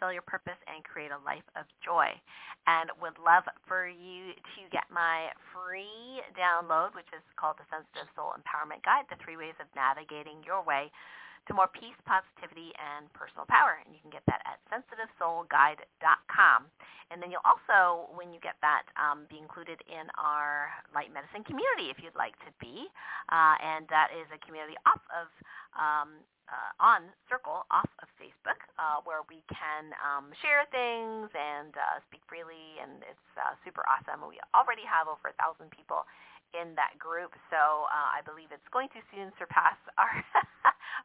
fulfill your purpose, and create a life of joy. And would love for you to get my free download, which is called the Sensitive Soul Empowerment Guide, the three ways of navigating your way to more peace, positivity, and personal power. And you can get that at sensitivesoulguide.com. And then you'll also, when you get that, um, be included in our light medicine community if you'd like to be. Uh, and that is a community off of um, uh, on Circle off of Facebook, uh, where we can um, share things and uh, speak freely, and it's uh, super awesome. We already have over a thousand people in that group. So uh, I believe it's going to soon surpass our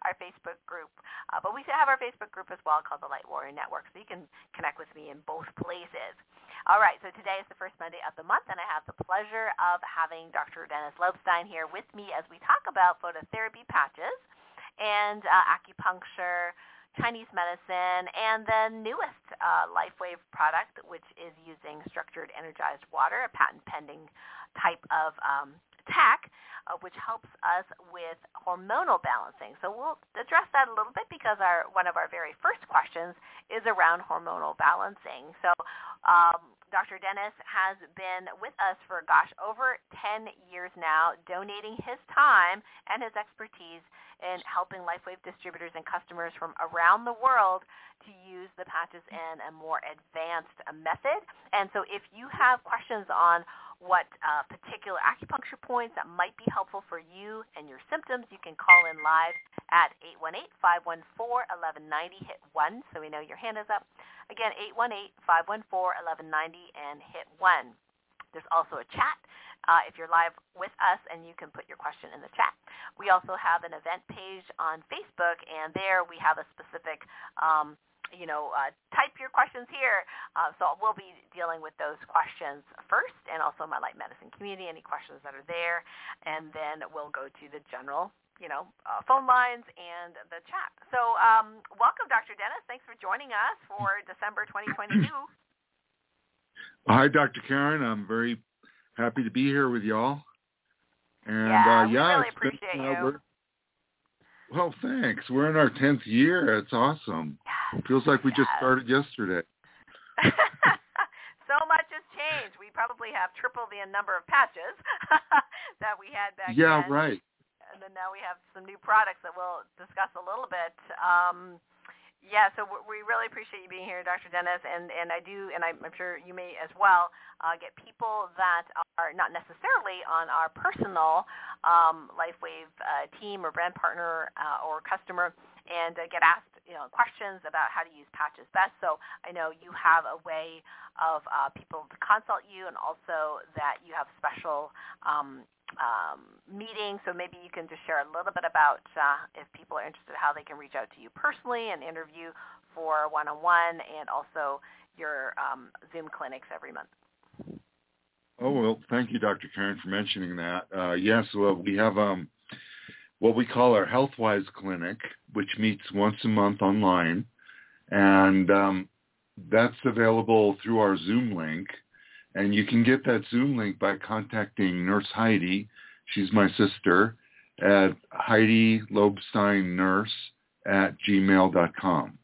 our Facebook group. Uh, but we have our Facebook group as well called the Light Warrior Network, so you can connect with me in both places. All right, so today is the first Monday of the month, and I have the pleasure of having Dr. Dennis Lobstein here with me as we talk about phototherapy patches and uh, acupuncture, Chinese medicine, and the newest uh, LifeWave product, which is using structured energized water, a patent pending type of um, tech, uh, which helps us with hormonal balancing. So we'll address that a little bit because our one of our very first questions is around hormonal balancing. So um, Dr. Dennis has been with us for, gosh, over 10 years now, donating his time and his expertise in helping LifeWave distributors and customers from around the world to use the patches in a more advanced method. And so if you have questions on what uh, particular acupuncture points that might be helpful for you and your symptoms, you can call in live at 818-514-1190. Hit 1 so we know your hand is up. Again, 818-514-1190 and hit 1. There's also a chat uh, if you're live with us, and you can put your question in the chat. We also have an event page on Facebook, and there we have a specific um, you know, uh, type your questions here. Uh, so we'll be dealing with those questions first, and also my light medicine community, any questions that are there, and then we'll go to the general, you know, uh, phone lines and the chat. So um, welcome, Dr. Dennis. Thanks for joining us for December 2022. Hi, Dr. Karen. I'm very happy to be here with y'all. And yeah, uh, yeah, we really appreciate been, you. Well, thanks. We're in our tenth year. It's awesome. Yes, Feels like we yes. just started yesterday. so much has changed. We probably have triple the number of patches that we had back yeah, then. Yeah, right. And then now we have some new products that we'll discuss a little bit. Um, yeah, so we really appreciate you being here, Dr. Dennis, and, and I do, and I'm sure you may as well, uh, get people that are not necessarily on our personal um, LifeWave uh, team or brand partner uh, or customer and uh, get asked you know, questions about how to use patches best. So I know you have a way of uh, people to consult you and also that you have special um, um. So maybe you can just share a little bit about uh, if people are interested, how they can reach out to you personally and interview for one-on-one, and also your um, Zoom clinics every month. Oh well, thank you, Dr. Karen, for mentioning that. Uh, yes, well, we have um, what we call our HealthWise clinic, which meets once a month online, and um, that's available through our Zoom link. And you can get that Zoom link by contacting Nurse Heidi. She's my sister at Heidi Lobstein Nurse at gmail.com.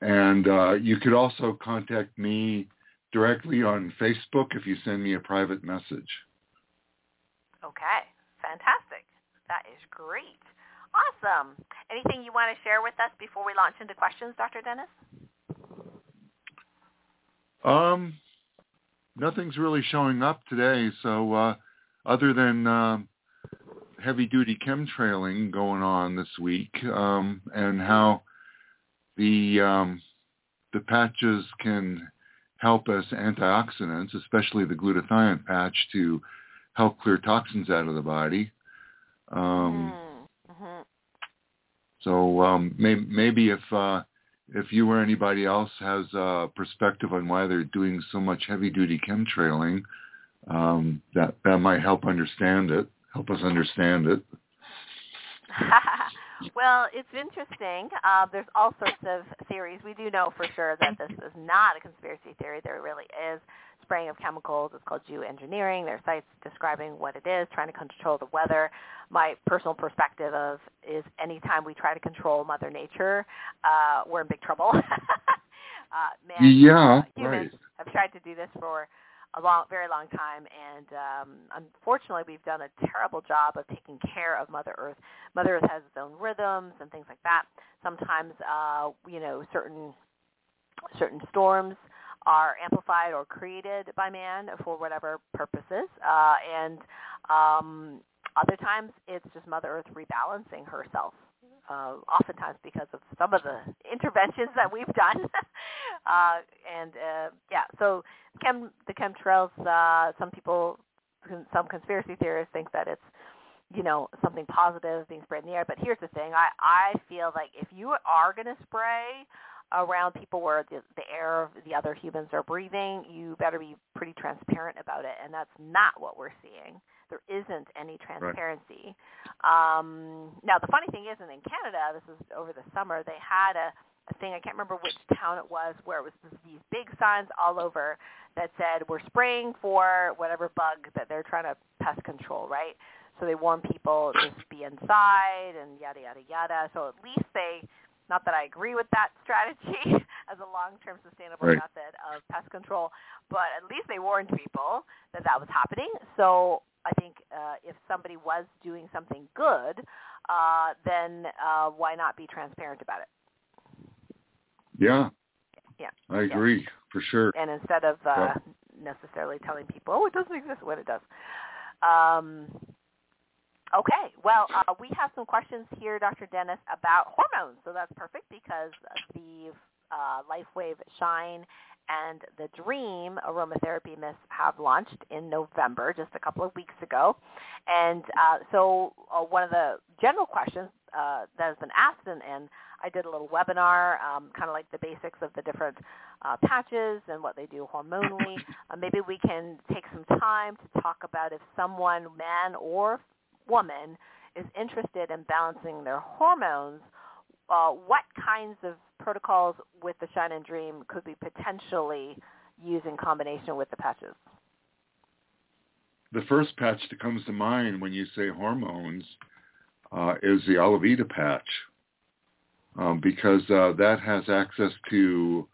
And uh, you could also contact me directly on Facebook if you send me a private message. Okay, fantastic. Great. Awesome. Anything you want to share with us before we launch into questions, Dr. Dennis? Um, nothing's really showing up today. So uh, other than uh, heavy duty chemtrailing going on this week, um, and how the um, the patches can help us antioxidants, especially the glutathione patch, to help clear toxins out of the body. Um, mm-hmm. So um, may, maybe if uh, if you or anybody else has a perspective on why they're doing so much heavy-duty chemtrailing, um, that that might help understand it, help us understand it. well, it's interesting. Uh, there's all sorts of theories. We do know for sure that this is not a conspiracy theory. There really is spraying of chemicals is called geoengineering. There are sites describing what it is, trying to control the weather. My personal perspective of is anytime we try to control Mother Nature, uh, we're in big trouble. uh, man, yeah, uh, humans right. have tried to do this for a long, very long time, and um, unfortunately, we've done a terrible job of taking care of Mother Earth. Mother Earth has its own rhythms and things like that. Sometimes, uh, you know, certain certain storms are amplified or created by man for whatever purposes, uh, and um, other times it's just Mother Earth rebalancing herself. Uh, oftentimes because of some of the interventions that we've done, uh, and uh, yeah, so chem the chemtrails. Uh, some people, some conspiracy theorists think that it's you know something positive being sprayed in the air. But here's the thing: I I feel like if you are going to spray around people where the, the air of the other humans are breathing, you better be pretty transparent about it, and that's not what we're seeing. There isn't any transparency. Right. Um, now, the funny thing is, and in Canada, this is over the summer, they had a, a thing, I can't remember which town it was, where it was this, these big signs all over that said, we're spraying for whatever bug that they're trying to pest control, right? So they warn people just be inside and yada, yada, yada. So at least they not that I agree with that strategy as a long-term sustainable right. method of pest control, but at least they warned people that that was happening. So I think uh, if somebody was doing something good, uh, then uh, why not be transparent about it? Yeah. Yeah. I agree yeah. for sure. And instead of uh, necessarily telling people, oh, it doesn't exist when it does. Um, Okay. Well, uh, we have some questions here, Dr. Dennis, about hormones. So that's perfect because the uh, LifeWave Shine and the Dream aromatherapy mist have launched in November, just a couple of weeks ago. And uh, so uh, one of the general questions uh, that has been asked, and, and I did a little webinar, um, kind of like the basics of the different uh, patches and what they do hormonally. Uh, maybe we can take some time to talk about if someone, man or woman is interested in balancing their hormones, uh, what kinds of protocols with the Shine and Dream could we potentially use in combination with the patches? The first patch that comes to mind when you say hormones uh, is the Alavida patch um, because uh, that has access to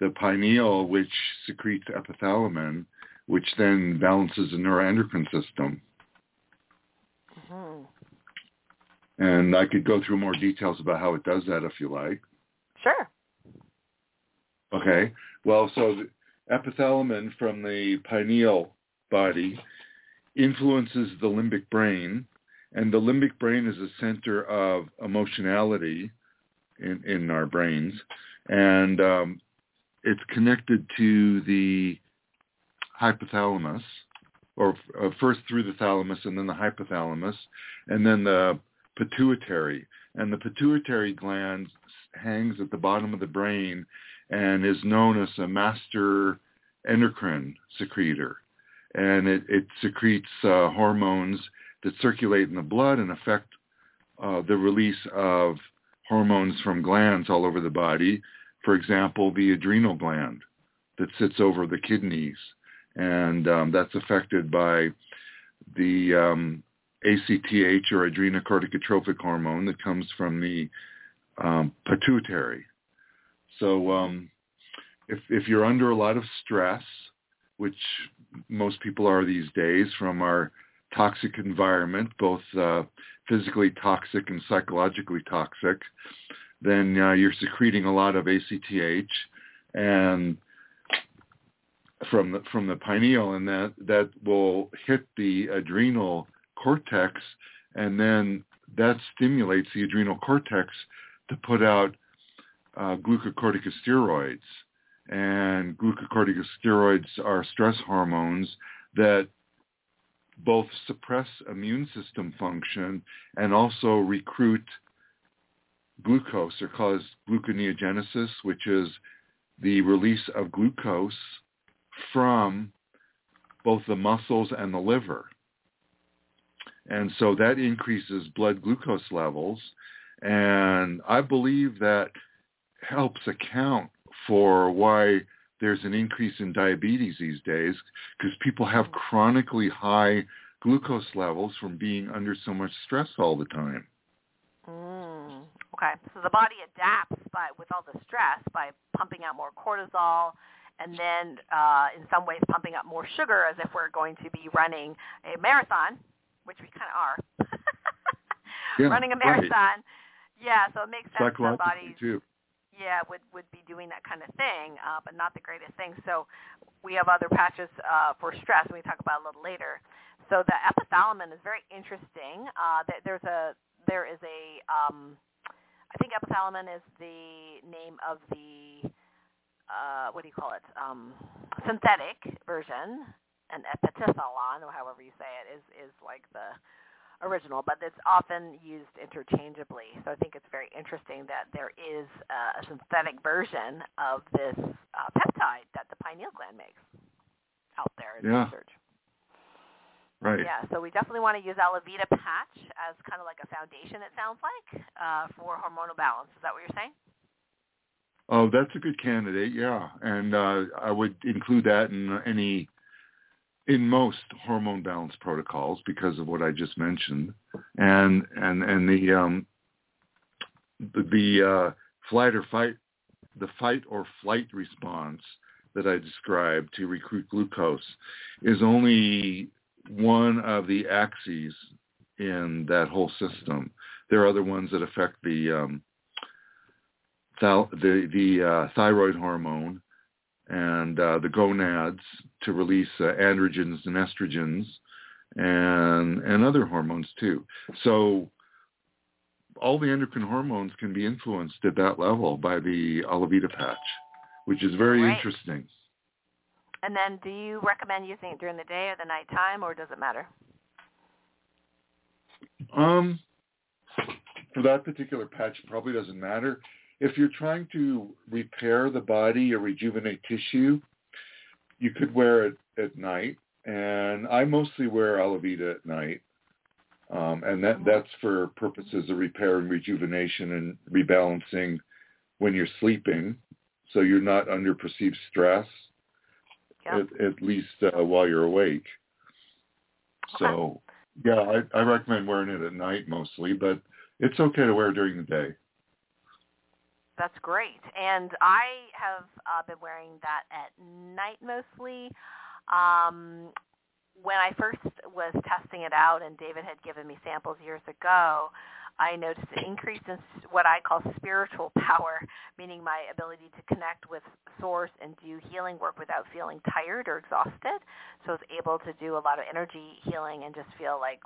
the pineal, which secretes epithalamin, which then balances the neuroendocrine system. Mm-hmm. And I could go through more details about how it does that if you like. Sure. Okay. Well, so the epithalamin from the pineal body influences the limbic brain, and the limbic brain is a center of emotionality in, in our brains, and um, it's connected to the hypothalamus, or uh, first through the thalamus and then the hypothalamus, and then the pituitary. And the pituitary gland hangs at the bottom of the brain and is known as a master endocrine secretor. And it, it secretes uh, hormones that circulate in the blood and affect uh, the release of hormones from glands all over the body. For example, the adrenal gland that sits over the kidneys and um, that's affected by the um, ACTH or adrenocorticotropic hormone that comes from the um, pituitary. So um, if, if you're under a lot of stress, which most people are these days from our toxic environment, both uh, physically toxic and psychologically toxic, then uh, you're secreting a lot of ACTH, and from the from the pineal, and that that will hit the adrenal cortex, and then that stimulates the adrenal cortex to put out uh, glucocorticosteroids. And glucocorticosteroids are stress hormones that both suppress immune system function and also recruit glucose or cause gluconeogenesis, which is the release of glucose from both the muscles and the liver. And so that increases blood glucose levels. And I believe that helps account for why there's an increase in diabetes these days because people have chronically high glucose levels from being under so much stress all the time. Mm, okay, so the body adapts by with all the stress by pumping out more cortisol, and then uh, in some ways pumping up more sugar as if we're going to be running a marathon, which we kind of are. yeah, running a marathon. Right. Yeah, so it makes sense that bodies too. Yeah, would would be doing that kind of thing, uh, but not the greatest thing. So we have other patches uh, for stress, and we talk about a little later. So the epithalamin is very interesting. Uh, there's a there is a um, I think epithalamin is the name of the uh, what do you call it um, synthetic version, and epithalon, or however you say it, is is like the original, but it's often used interchangeably. So I think it's very interesting that there is a synthetic version of this uh, peptide that the pineal gland makes out there in research. yeah. research. Right. Yeah, so we definitely want to use Alavida patch as kind of like a foundation, it sounds like, uh, for hormonal balance. Is that what you're saying? Oh, that's a good candidate, yeah. And uh, I would include that in any in most hormone balance protocols because of what I just mentioned, and and and the um, the, uh, flight or fight, the fight or flight response that I described to recruit glucose is only one of the axes in that whole system. There are other ones that affect the um, the the uh, thyroid hormone and uh, the gonads to release uh, androgens and estrogens and and other hormones too. So all the endocrine hormones can be influenced at that level by the Alavida patch, which is very right. interesting. And then do you recommend using it during the day or the nighttime or does it matter? Um, for that particular patch, probably doesn't matter if you're trying to repair the body or rejuvenate tissue, you could wear it at night. And I mostly wear Alavida at night. Um, and that, mm-hmm. that's for purposes of repair and rejuvenation and rebalancing when you're sleeping. So you're not under perceived stress, yep. at, at, least uh, while you're awake. Okay. So yeah, I, I recommend wearing it at night mostly, but it's okay to wear during the day. That's great. And I have uh, been wearing that at night mostly. Um, when I first was testing it out and David had given me samples years ago, I noticed an increase in what I call spiritual power, meaning my ability to connect with source and do healing work without feeling tired or exhausted. So I was able to do a lot of energy healing and just feel like,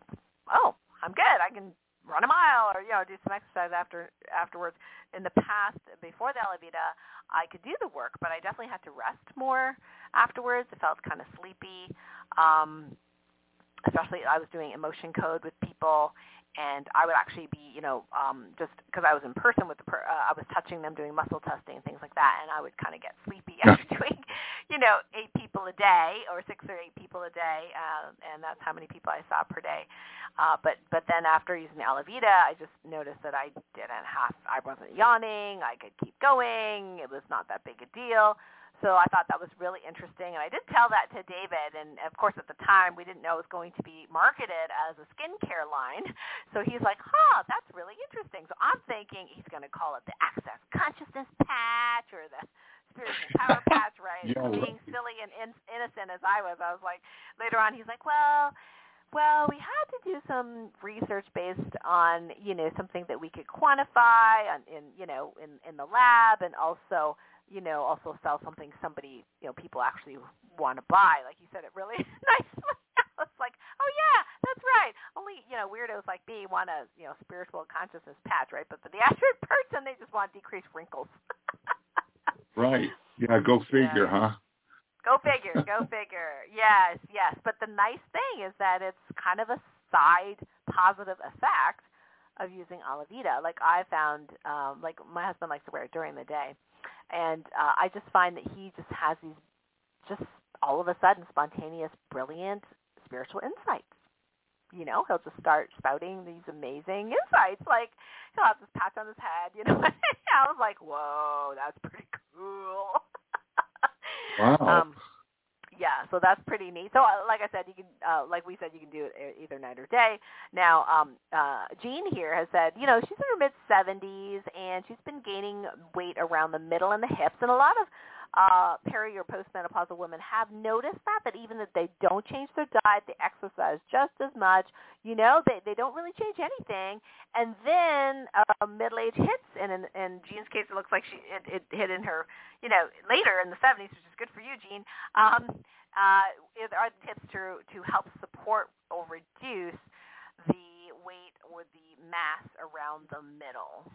oh, I'm good. I can run a mile or you know do some exercise after afterwards. In the past, before the Alavida, I could do the work, but I definitely had to rest more afterwards. It felt kind of sleepy. Um, especially I was doing emotion code with people and I would actually be, you know, um, just because I was in person with the, per- uh, I was touching them, doing muscle testing and things like that, and I would kind of get sleepy after doing, you know, eight people a day or six or eight people a day, uh, and that's how many people I saw per day. Uh, but but then after using the Alavida, I just noticed that I didn't have, I wasn't yawning, I could keep going, it was not that big a deal. So I thought that was really interesting, and I did tell that to David. And of course, at the time, we didn't know it was going to be marketed as a skincare line. So he's like, "Huh, that's really interesting." So I'm thinking he's going to call it the Access Consciousness Patch or the Spiritual Power Patch, right? yeah, Being silly and in- innocent as I was, I was like, later on, he's like, "Well." Well, we had to do some research based on, you know, something that we could quantify on, in, you know, in in the lab, and also you know, also sell something somebody, you know, people actually want to buy. Like you said, it really nicely. it's like, oh yeah, that's right. Only you know, weirdos like me want a you know spiritual consciousness patch, right? But for the average person, they just want decreased wrinkles. right. Yeah. Go figure, yeah. huh? Go figure. Go figure. Yes. Yes. But the nice thing is that it's kind of a side positive effect of using Alavida. Like I found, um, like my husband likes to wear it during the day and uh, I just find that he just has these just all of a sudden spontaneous, brilliant spiritual insights. You know, he'll just start spouting these amazing insights. Like he'll have this patch on his head. You know, I was like, whoa, that's pretty cool. Wow. Um, so that's pretty neat. So, uh, like I said, you can, uh, like we said, you can do it either night or day. Now, um, uh, Jean here has said, you know, she's in her mid 70s and she's been gaining weight around the middle and the hips, and a lot of uh, peri or postmenopausal women have noticed that that even if they don't change their diet, they exercise just as much. You know, they they don't really change anything, and then uh, middle age hits. And in, in Jean's case, it looks like she it, it hit in her, you know, later in the 70s, which is good for you, Jean. Um, uh, are the tips to to help support or reduce the weight or the mass around the middle.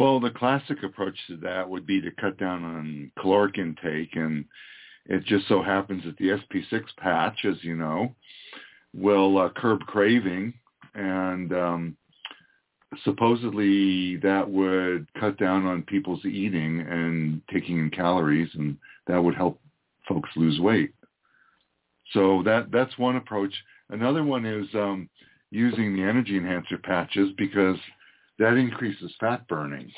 Well, the classic approach to that would be to cut down on caloric intake, and it just so happens that the SP6 patch, as you know, will uh, curb craving, and um, supposedly that would cut down on people's eating and taking in calories, and that would help folks lose weight. So that that's one approach. Another one is um, using the energy enhancer patches because that increases fat burning.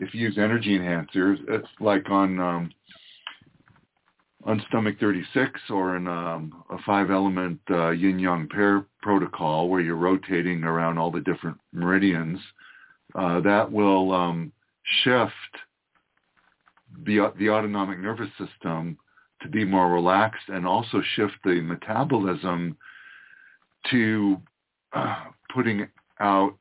If you use energy enhancers, it's like on um, on stomach 36 or in um, a five-element uh, yin-yang pair protocol where you're rotating around all the different meridians, uh, that will um, shift the the autonomic nervous system to be more relaxed and also shift the metabolism to uh, putting out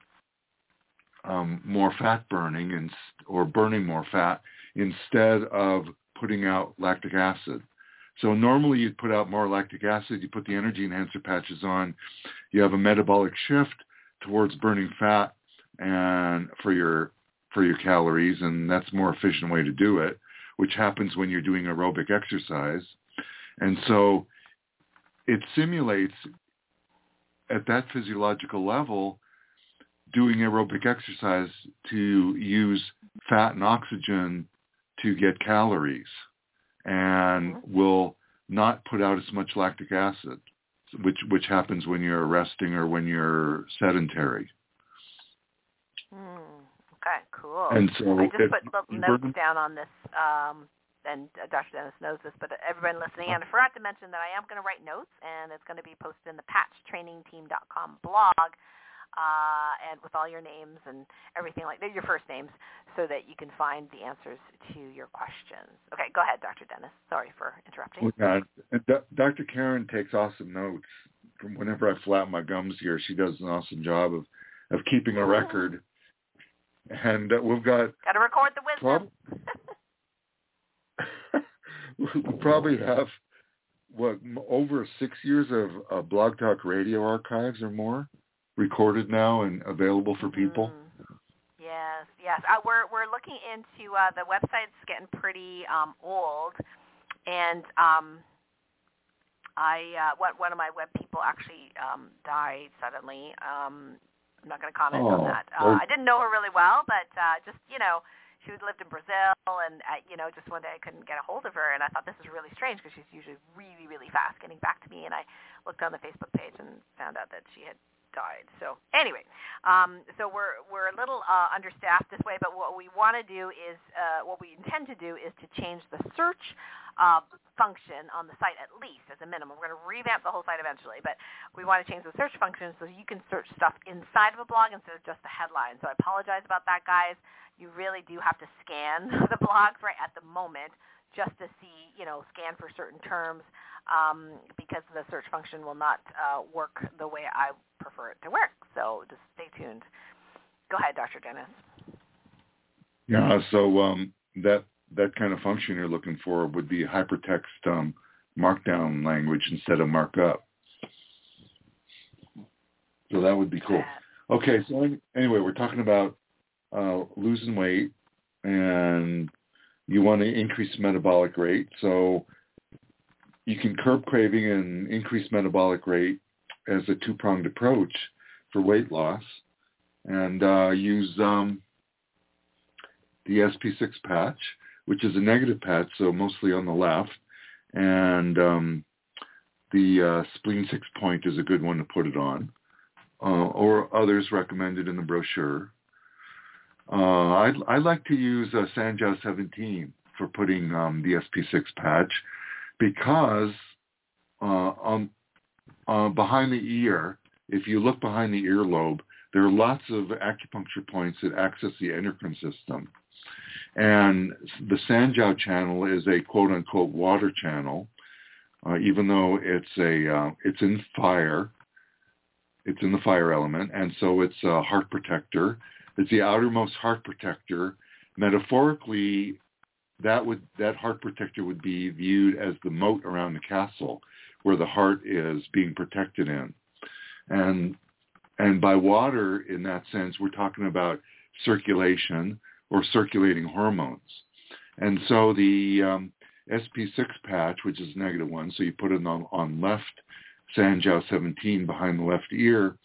um, more fat burning and or burning more fat instead of putting out lactic acid. So normally you'd put out more lactic acid, you put the energy enhancer patches on, you have a metabolic shift towards burning fat and for your for your calories and that's more efficient way to do it, which happens when you're doing aerobic exercise. And so it simulates at that physiological level doing aerobic exercise to use fat and oxygen to get calories and Mm-hmm. will not put out as much lactic acid, which which happens when you're resting or when you're sedentary. Hmm. Okay, cool. And so I just it- put the notes down on this, um, and uh, Dr. Dennis knows this, but everyone listening, and I forgot to mention that I am going to write notes, and it's going to be posted in the patchtrainingteam.com blog, uh, and with all your names and everything like that, your first names, so that you can find the answers to your questions. Okay, go ahead, Dr. Dennis. Sorry for interrupting. Yeah, and Dr. Karen takes awesome notes. From whenever I flap my gums here, she does an awesome job of of keeping a record. And uh, we've got Got to record the wisdom. we probably have what over six years of uh, Blog Talk Radio archives or more recorded now and available for people. Mm. Yes, yes. Uh, we're we're looking into uh, the website's getting pretty um, old, and um, I uh, one one of my web people actually um, died suddenly. Um, I'm not going to comment Oh, on that. Uh, I didn't know her really well, but uh, just you know, she lived in Brazil, and uh, you know, just one day I couldn't get a hold of her, and I thought this is really strange because she's usually really really fast getting back to me, and I looked on the Facebook page and found out that she had So anyway, um, so we're we're a little uh, understaffed this way, but what we want to do is uh, what we intend to do is to change the search uh, function on the site at least as a minimum. We're going to revamp the whole site eventually, but we want to change the search function so you can search stuff inside of a blog instead of just the headline. So I apologize about that, guys. You really do have to scan the blogs right at the moment just to see, you know, scan for certain terms um, because the search function will not uh, work the way I prefer it to work. So just stay tuned. Go ahead, Dr. Dennis. Yeah, so um, that that kind of function you're looking for would be hypertext um, markdown language instead of markup. So that would be cool. Okay, so anyway, we're talking about uh, losing weight, and you want to increase metabolic rate. So you can curb craving and increase metabolic rate as a two-pronged approach for weight loss, and uh, use um, the SP6 patch, which is a negative patch, so mostly on the left, and um, the uh, spleen six point is a good one to put it on, uh, or others recommended in the brochure. Uh, I I like to use uh, Sanjiao 17 for putting um, the SP6 patch because uh, on uh, behind the ear, if you look behind the earlobe, there are lots of acupuncture points that access the endocrine system. And the Sanjiao channel is a quote unquote water channel, uh, even though it's a uh, it's in fire. It's in the fire element, and so it's a heart protector. It's the outermost heart protector. Metaphorically, that would that heart protector would be viewed as the moat around the castle, where the heart is being protected in, and and by water in that sense, we're talking about circulation or circulating hormones. And so the um, SP6 patch, which is negative one, so you put it on, on left Sanjiao 17 behind the left ear,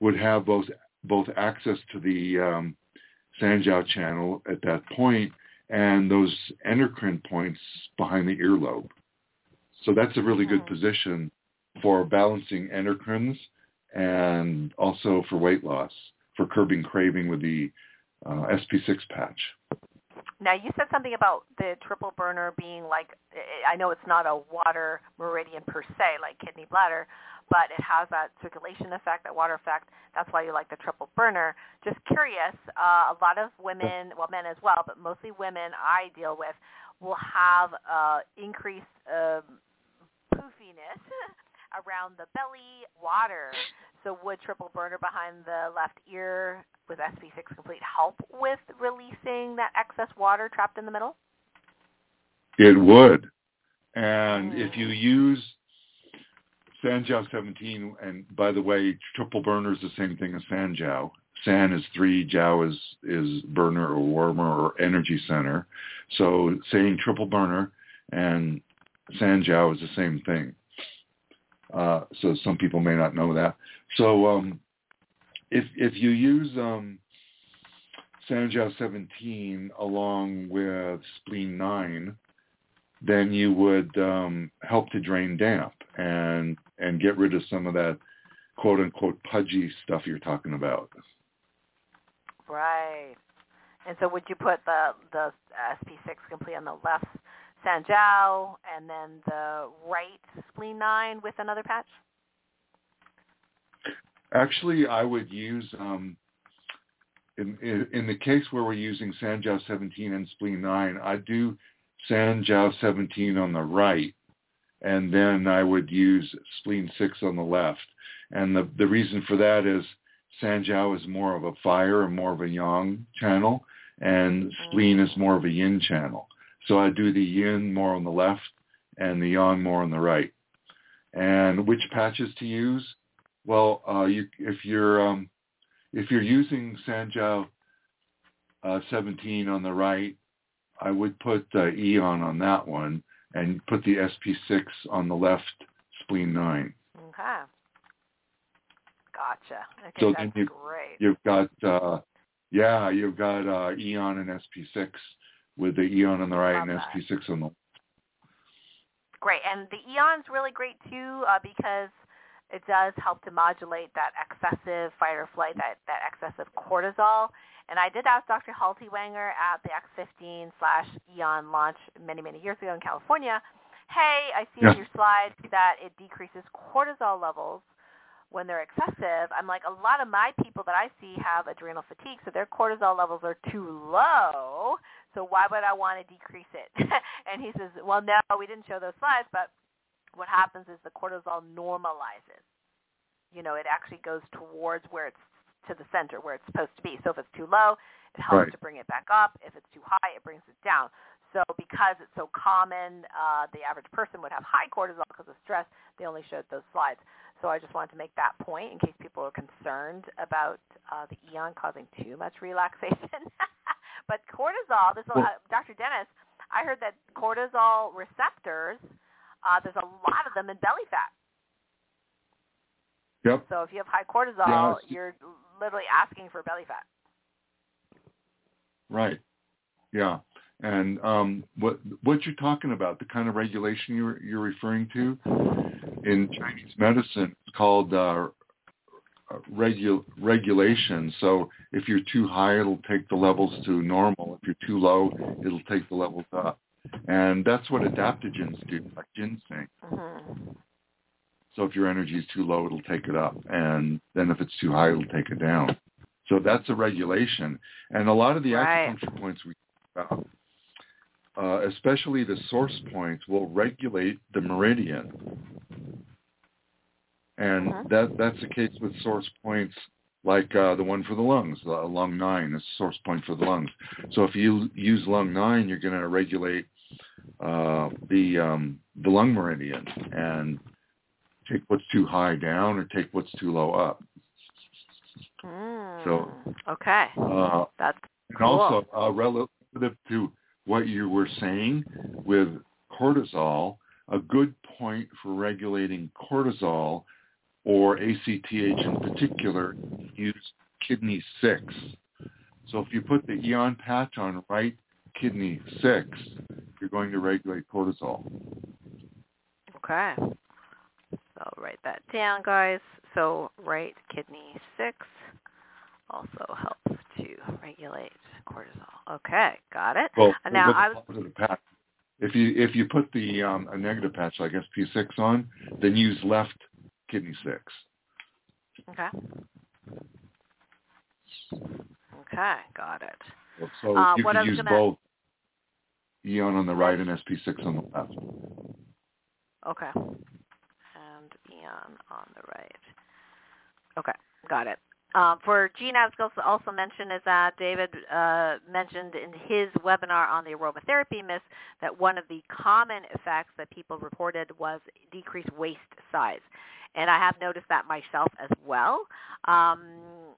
would have both both access to the um, Sanjiao channel at that point and those endocrine points behind the earlobe. So that's a really good position for balancing endocrines and also for weight loss, for curbing craving with the uh, SP6 patch. Now you said something about the triple burner being like I know it's not a water meridian per se like kidney bladder, but it has that circulation effect, that water effect. That's why you like the triple burner. Just curious, uh, a lot of women, well men as well, but mostly women I deal with will have uh, increased um, around the belly, water. So would triple burner behind the left ear with SP6 Complete help with releasing that excess water trapped in the middle? It would. And mm. if you use Sanjiao 17, and by the way, triple burner is the same thing as Sanjiao. San is three, Jiao is, is burner or warmer or energy center. So saying triple burner and Sanjiao is the same thing. Uh, so some people may not know that. So um, if if you use um, Sanjiao 17 along with spleen 9, then you would um, help to drain damp and and get rid of some of that quote unquote pudgy stuff you're talking about. Right. And so would you put the the SP6 complete on the left Sanjiao and then the right spleen 9 with another patch? Actually, I would use, um, in, in, in the case where we're using Sanjiao 17 and spleen 9, I do Sanjiao 17 on the right, and then I would use spleen 6 on the left. And the, the reason for that is Sanjiao is more of a fire and more of a yang channel, and spleen is more of a yin channel. So I do the yin more on the left and the yang more on the right. And which patches to use? Well, uh, you, if you're um, if you're using Sanjiao uh, 17 on the right, I would put uh, Aeon on that one and put the SP6 on the left, spleen 9. Okay. Gotcha. Okay, so that's then you, great. You've got, uh, yeah, you've got uh, Aeon and SP6 with the Aeon on the right and that. SP6 on the Great. And the Aeon's really great too uh, because it does help to modulate that excessive fight or flight, that, that excessive cortisol. And I did ask Dr. Haltiwanger at the X15 slash Aeon launch many, many years ago in California, hey, I see yeah. on your slides that it decreases cortisol levels when they're excessive. I'm like, a lot of my people that I see have adrenal fatigue, so their cortisol levels are too low. So why would I want to decrease it? and he says, well, no, we didn't show those slides, but what happens is the cortisol normalizes. You know, it actually goes towards where it's to the center where it's supposed to be. So if it's too low, it helps right. to bring it back up. If it's too high, it brings it down. So because it's so common, uh, the average person would have high cortisol because of stress. They only showed those slides. So I just wanted to make that point in case people are concerned about uh, the Aeon causing too much relaxation. but cortisol, this uh, Dr. Dennis, I heard that cortisol receptors uh, there's a lot of them in belly fat. Yep. So if you have high cortisol, you're literally asking for belly fat. Right. Yeah. And um, what what you're talking about, the kind of regulation you're you're referring to in Chinese medicine, it's called uh, regu- regulation. So if you're too high, it'll take the levels to normal. If you're too low, it'll take the levels up. And that's what adaptogens do, like ginseng. Mm-hmm. So if your energy is too low, it'll take it up. And then if it's too high, it'll take it down. So that's a regulation. And a lot of the right. acupuncture points we talk about, uh, especially the source points, will regulate the meridian. And uh-huh. that that's the case with source points like uh, the one for the lungs, uh, lung nine is source point for the lungs. So if you use lung nine, you're going to regulate uh, the um, the lung meridian and take what's too high down or take what's too low up. Mm, so okay, uh, that's cool. And also uh, relative to what you were saying with cortisol, a good point for regulating cortisol or ACTH in particular, use kidney 6. So if you put the Aeon patch on right kidney 6, you're going to regulate cortisol. Okay. So write that down, guys. So right kidney 6 also helps to regulate cortisol. Okay, got it. Well, now I was patch. If you if you put the um, a negative patch I guess P6 on, then use left kidney six. Okay. Okay, got it. So uh, you can use gonna... both Aeon on the right and SP6 on the left. Okay. And Aeon on the right. Okay, got it. Um, for Jean, I was also mention is that David uh, mentioned in his webinar on the aromatherapy mist that one of the common effects that people reported was decreased waist size and I have noticed that myself as well. Um,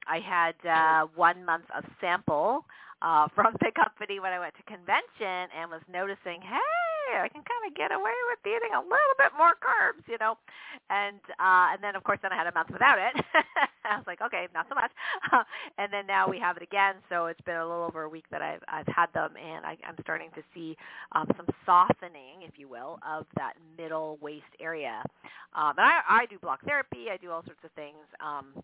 I had uh, one month of sample uh, from the company when I went to convention and was noticing, hey, I can kind of get away with eating a little bit more carbs, you know. And uh, and then of course then I had a month without it. I was like, okay, not so much. and then now we have it again, so it's been a little over a week that I've I've had them, and I, I'm starting to see um, some softening, if you will, of that middle waist area. Um, and I I do block therapy. I do all sorts of things. Um,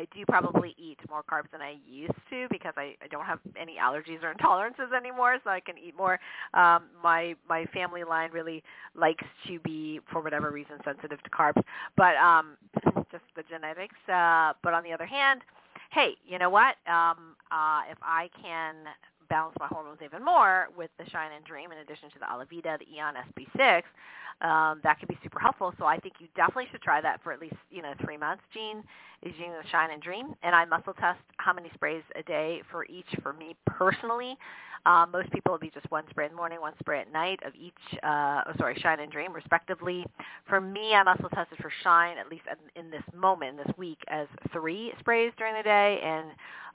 I do probably eat more carbs than I used to because I, I don't have any allergies or intolerances anymore, so I can eat more. Um, my my family line really likes to be, for whatever reason, sensitive to carbs, but um, just the genetics. Uh, but on the other hand, hey, you know what? Um, uh, if I can balance my hormones even more with the Shine and Dream in addition to the Alavida, the Aeon SP6, um, that could be super helpful. So I think you definitely should try that for at least, you know, three months, Jean, is using the Shine and Dream. And I muscle test how many sprays a day for each for me personally. Um, most people will be just one spray in the morning, one spray at night of each, uh, oh, sorry, Shine and Dream, respectively. For me, I muscle tested for Shine, at least in, in this moment, this week, as three sprays during the day. And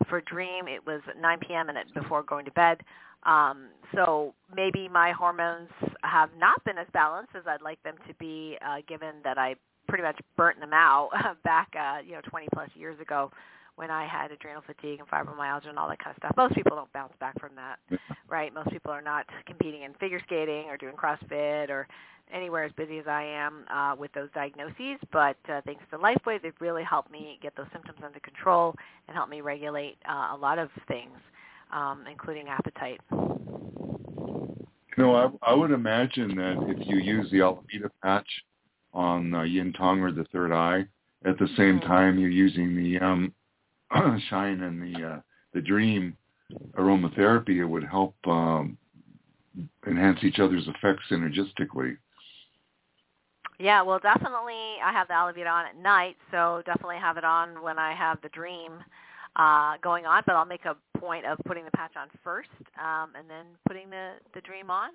for Dream, it was 9 p.m. and before going to bed. Um, so maybe my hormones have not been as balanced as I'd like them to be, uh, given that I pretty much burnt them out back, uh, you know, 20 plus years ago when I had adrenal fatigue and fibromyalgia and all that kind of stuff. Most people don't bounce back from that, right? Most people are not competing in figure skating or doing CrossFit or anywhere as busy as I am uh, with those diagnoses. But uh, thanks to LifeWave, they've really helped me get those symptoms under control and helped me regulate uh, a lot of things um, including appetite. No, I, I would imagine that if you use the Alavida patch on uh, Yin Tang or the third eye, at the same mm-hmm. time you're using the um, Shine and the uh, the Dream aromatherapy, it would help um, enhance each other's effects synergistically. Yeah, well, definitely I have the Alavida on at night, so definitely have it on when I have the Dream uh, going on, but I'll make a point of putting the patch on first um, and then putting the, the dream on.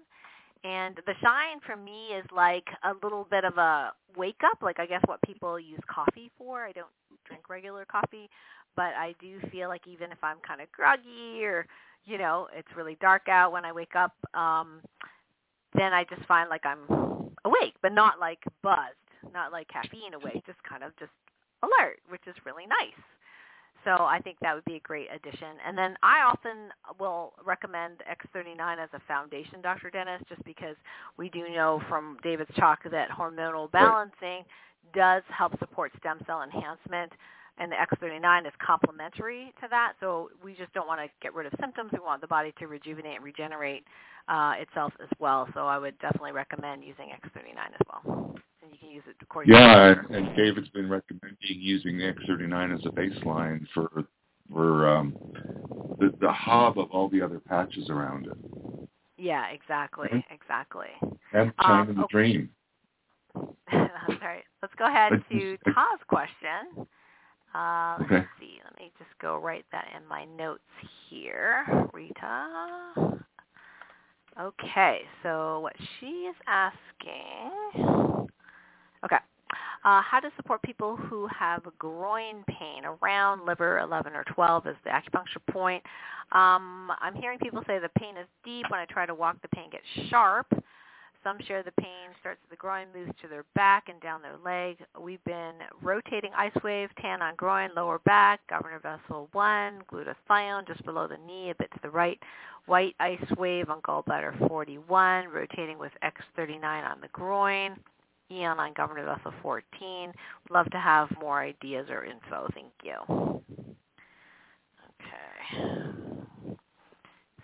And the shine for me is like a little bit of a wake up, like I guess what people use coffee for. I don't drink regular coffee, but I do feel like even if I'm kind of groggy or, you know, it's really dark out when I wake up, um, then I just find like I'm awake, but not like buzzed, not like caffeine awake, just kind of just alert, which is really nice. So I think that would be a great addition. And then I often will recommend X39 as a foundation, Dr. Dennis, just because we do know from David's talk that hormonal balancing does help support stem cell enhancement and the X39 is complementary to that. So we just don't want to get rid of symptoms. We want the body to rejuvenate and regenerate uh, itself as well. So I would definitely recommend using X39 as well. And you can use it according yeah, to and David's been recommending using the X39 as a baseline for for um, the, the hub of all the other patches around it. Yeah, exactly, mm-hmm. exactly. And um, the okay. dream. That's right. Let's go ahead to Ta's question. Uh, let's okay. see. Let me just go write that in my notes here. Rita. Okay, so what she is asking. Okay. Uh, how to support people who have groin pain around liver 11 or 12 is the acupuncture point. Um, I'm hearing people say the pain is deep. When I try to walk, the pain gets sharp. Some share the pain starts at the groin, moves to their back and down their leg. We've been rotating ice wave, tan on groin, lower back, governor vessel 1, glutathione just below the knee, a bit to the right, white ice wave on gallbladder 41, rotating with X39 on the groin, Aeon on governor vessel 14. Would love to have more ideas or info. Thank you. Okay.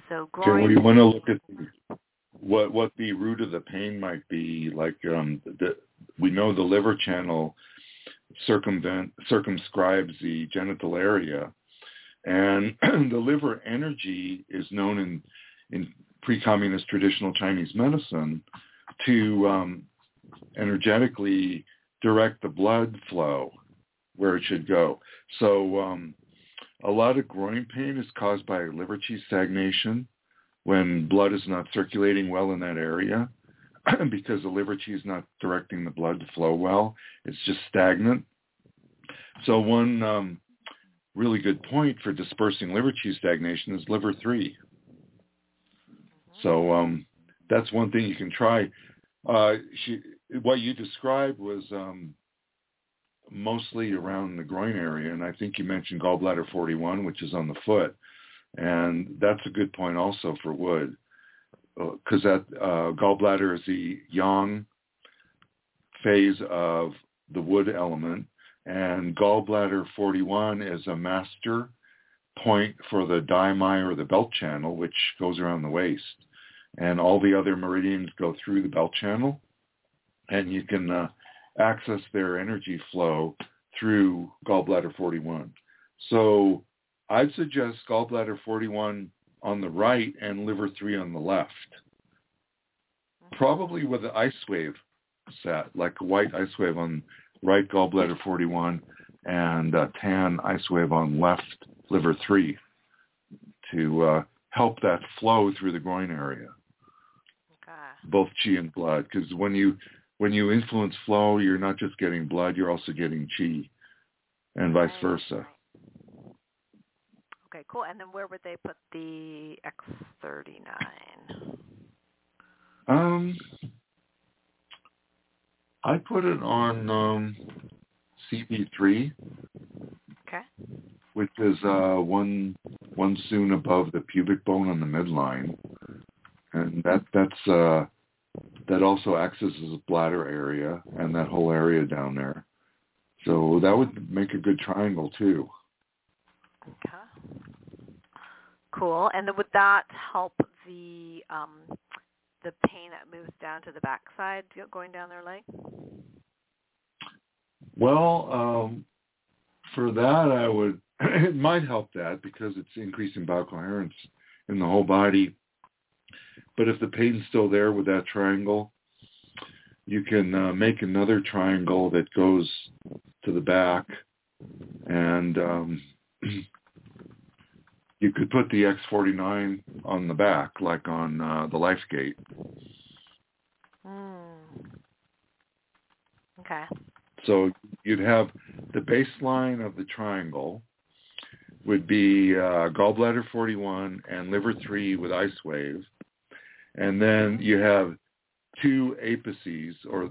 So groin. Okay, what do you want to look at? what what the root of the pain might be. Like um, the, we know the liver channel circumvent circumscribes the genital area, and the liver energy is known in in pre-communist traditional Chinese medicine to um, energetically direct the blood flow where it should go. So um, a lot of groin pain is caused by liver qi stagnation when blood is not circulating well in that area because the liver qi is not directing the blood to flow well. It's just stagnant. So one um, really good point for dispersing liver qi stagnation is liver 3. So um, that's one thing you can try. Uh, she, what you described was um, mostly around the groin area, and I think you mentioned gallbladder 41, which is on the foot. And that's a good point also for wood, because uh, that uh, gallbladder is the yang phase of the wood element, and gallbladder 41 is a master point for the dai-mai or the belt channel, which goes around the waist. And all the other meridians go through the belt channel, and you can uh, access their energy flow through gallbladder 41. So I'd suggest gallbladder 41 on the right and liver 3 on the left. Probably with an ice wave set, like a white ice wave on right gallbladder 41 and a tan ice wave on left liver 3 to uh, help that flow through the groin area. Okay. Both chi and blood, because when you when you influence flow, you're not just getting blood, you're also getting chi, and vice versa. Okay, cool. And then where would they put the X39? Um, I put it on um, CV3. Okay. Which is uh, one one cun above the pubic bone on the midline, and that that's uh, that also accesses the bladder area and that whole area down there. So that would make a good triangle too. Okay. Cool. And then would that help the um, the pain that moves down to the backside going down their leg? Well, um, for that, I would. it might help that because it's increasing biocoherence in the whole body. But if the pain's still there with that triangle, you can uh, make another triangle that goes to the back, and um, you could put the X49 on the back, like on uh, the LifeGate. Mm. Okay. So you'd have the baseline of the triangle would be uh, gallbladder 41 and liver 3 with ice wave. And then you have two apices, or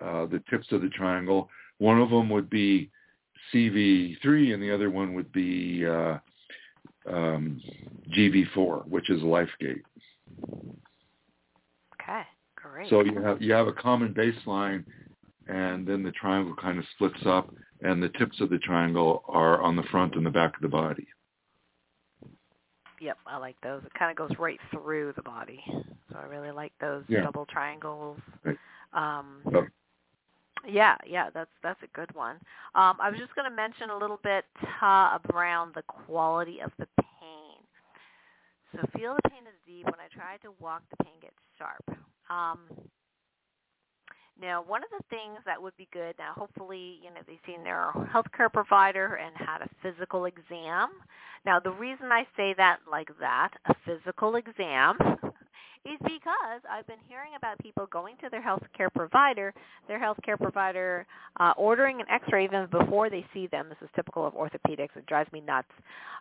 uh, the tips of the triangle. One of them would be CV3 and the other one would be uh, um, GV4, which is LifeGate. Okay, great. So you have you have a common baseline, and then the triangle kind of splits up, and the tips of the triangle are on the front and the back of the body. Yep, I like those. It kind of goes right through the body, so I really like those Yeah. double triangles. Right. Um, Yep. yeah, yeah, that's that's a good one. Um, I was just going to mention a little bit uh, around the quality of the pain. So feel the pain is deep. When I try to walk, the pain gets sharp. Um, now, one of the things that would be good, now hopefully, you know, they've seen their healthcare provider and had a physical exam. Now, the reason I say that like that, a physical exam, is because I've been hearing about people going to their healthcare provider, their healthcare provider uh, ordering an x-ray even before they see them. This is typical of orthopedics. It drives me nuts.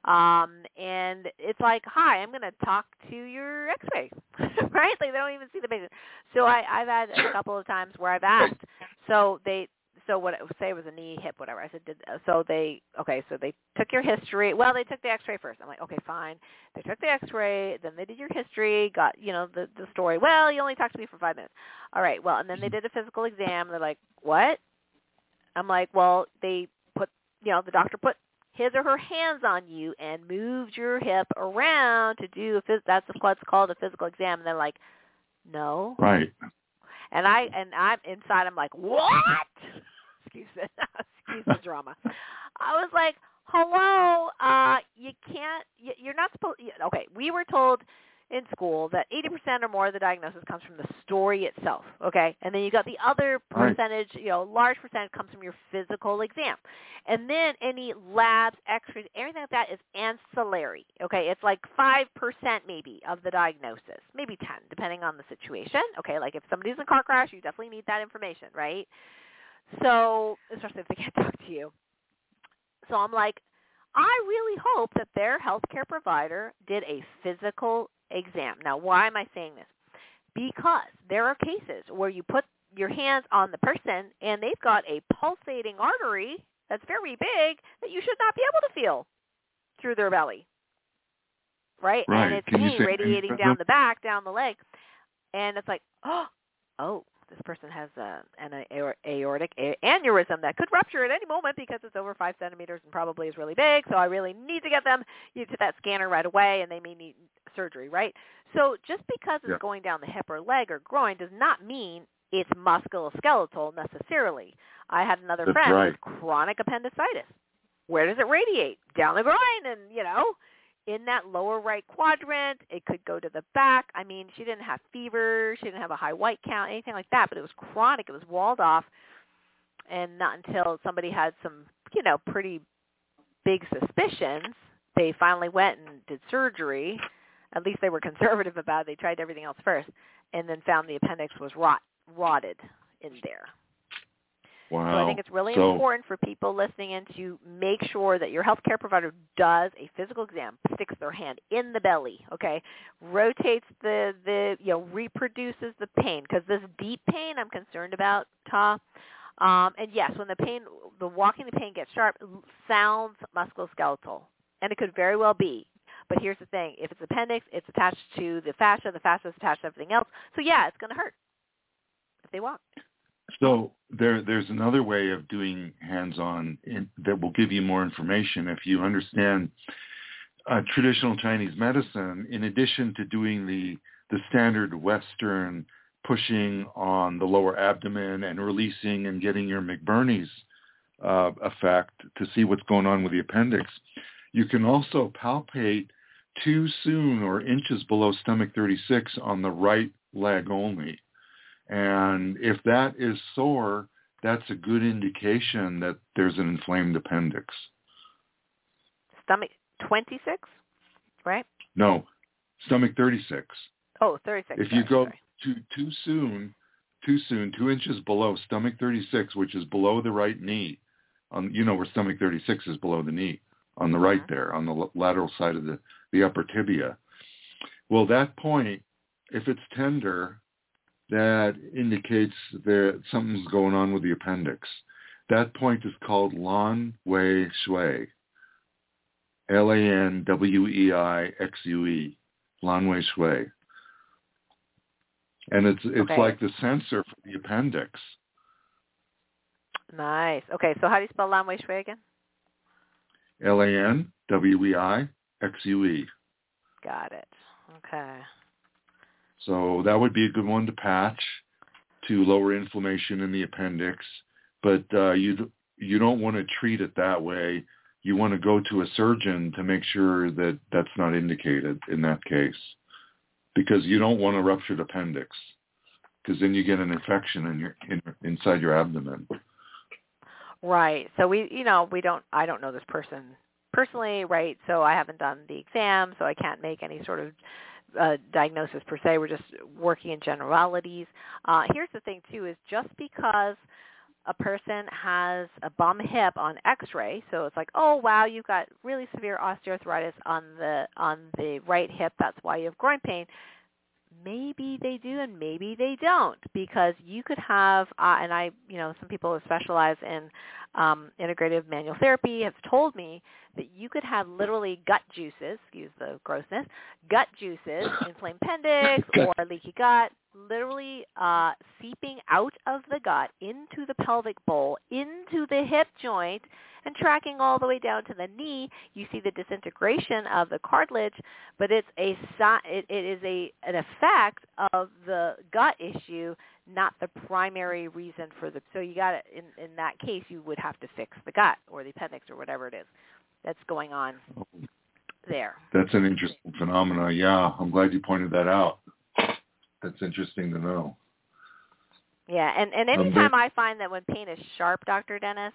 Um, and it's like, hi, I'm going to talk to your x-ray, right? Like they don't even see the patient. So I, I've had a couple of times where I've asked. So they, so what say it was a knee, hip, whatever. I said, did, uh, so they, okay, so they took your history. Well, they took the X-ray first. I'm like, okay, fine. They took the X-ray, then they did your history, got you know the the story. Well, you only talked to me for five minutes. All right, well, and then they mm-hmm. did a physical exam. They're like, what? I'm like, well, they put, you know, the doctor put his or her hands on you and moved your hip around to do a phys- that's what's called a physical exam. And they're like, no. Right. And I and I'm inside. I'm like, what? Excuse me. Excuse the drama. I was like, hello. Uh, you can't. You, you're not supposed. Okay, we were told in school that 80% or more of the diagnosis comes from the story itself, okay? And then you got the other percentage, you know, large percentage comes from your physical exam. And then any labs, x-rays, everything like that is ancillary, okay? It's like 5% maybe of the diagnosis, maybe 10 depending on the situation, okay? Like if somebody's in a car crash, you definitely need that information, right? So, especially if they can't talk to you. So I'm like, I really hope that their healthcare provider did a physical exam. Now, why am I saying this? Because there are cases where you put your hands on the person and they've got a pulsating artery that's very big that you should not be able to feel through their belly. Right? Right. And it's pain radiating down the back, down the leg. And it's like, oh, oh, this person has uh, a, an aortic aneurysm that could rupture at any moment because it's over five centimeters and probably is really big. So I really need to get them to that scanner right away, and they may need surgery, right? So just because it's Yeah. going down the hip or leg or groin does not mean it's musculoskeletal necessarily. I had another That's friend right. with chronic appendicitis. Where does it radiate? Down the groin, and you know, in that lower right quadrant. It could go to the back. I mean, she didn't have fever. She didn't have a high white count, anything like that. But it was chronic. It was walled off, and not until somebody had some, you know, pretty big suspicions, they finally went and did surgery. At least they were conservative about it. They tried everything else first, and then found the appendix was rot rotted in there. Wow. So I think it's really So- important for people listening in to make sure that your healthcare provider does a physical exam, sticks their hand in the belly, okay, rotates the the you know reproduces the pain because this deep pain I'm concerned about, Ta. Um, and yes, when the pain, the walking the pain gets sharp, sounds musculoskeletal, and it could very well be. But here's the thing: if it's appendix, it's attached to the fascia. The fascia is attached to everything else. So yeah, it's going to hurt if they walk. So there, there's another way of doing hands-on in, that will give you more information if you understand uh, traditional Chinese medicine. In addition to doing the the standard Western pushing on the lower abdomen and releasing and getting your McBurney's uh, effect to see what's going on with the appendix, you can also palpate too cun or inches below stomach 36 on the right leg only. And if that is sore, that's a good indication that there's an inflamed appendix. Stomach 26, right? No, stomach 36. Oh, 36. If you go sorry. too too cun, too cun, two inches below stomach 36, which is below the right knee, on you know where stomach 36 is below the knee, on the right Mhm. there, on the lateral side of the the upper tibia. Well, that point, if it's tender, that indicates that something's going on with the appendix. That point is called Lan Wei Xue. L-A-N-W-E-I-X-U-E. Lan Wei Xue. And it's it's Okay. like the sensor for the appendix. Nice. Okay, so how do you spell Lan Wei Xue again? L-A-N-W-E-I-X-U-E. Got it. Okay. So that would be a good one to patch to lower inflammation in the appendix. But uh, you you don't want to treat it that way. You want to go to a surgeon to make sure that that's not indicated in that case, because you don't want a ruptured appendix, because then you get an infection in your in, inside your abdomen. Right. So we, you know, we don't. I don't know this person personally, right? So I haven't done the exam, so I can't make any sort of uh, diagnosis per se. We're just working in generalities. Uh, here's the thing too: is just because a person has a bum hip on X-ray, so it's like, oh wow, you've got really severe osteoarthritis on the on the right hip. That's why you have groin pain maybe they do and maybe they don't because you could have uh, and I you know some people specialize in um, integrative manual therapy have told me that you could have literally gut juices, excuse the grossness, gut juices, inflamed appendix or leaky gut, literally uh, seeping out of the gut into the pelvic bowl, into the hip joint, and tracking all the way down to the knee, you see the disintegration of the cartilage, but it's a it, it is a an effect of the gut issue, not the primary reason for the. So you got to in in that case, you would have to fix the gut or the appendix or whatever it is that's going on there. That's an interesting phenomena. Yeah, I'm glad you pointed that out. That's interesting to know. Yeah, and and um, anytime um, I find that when pain is sharp, Dr. Dennis,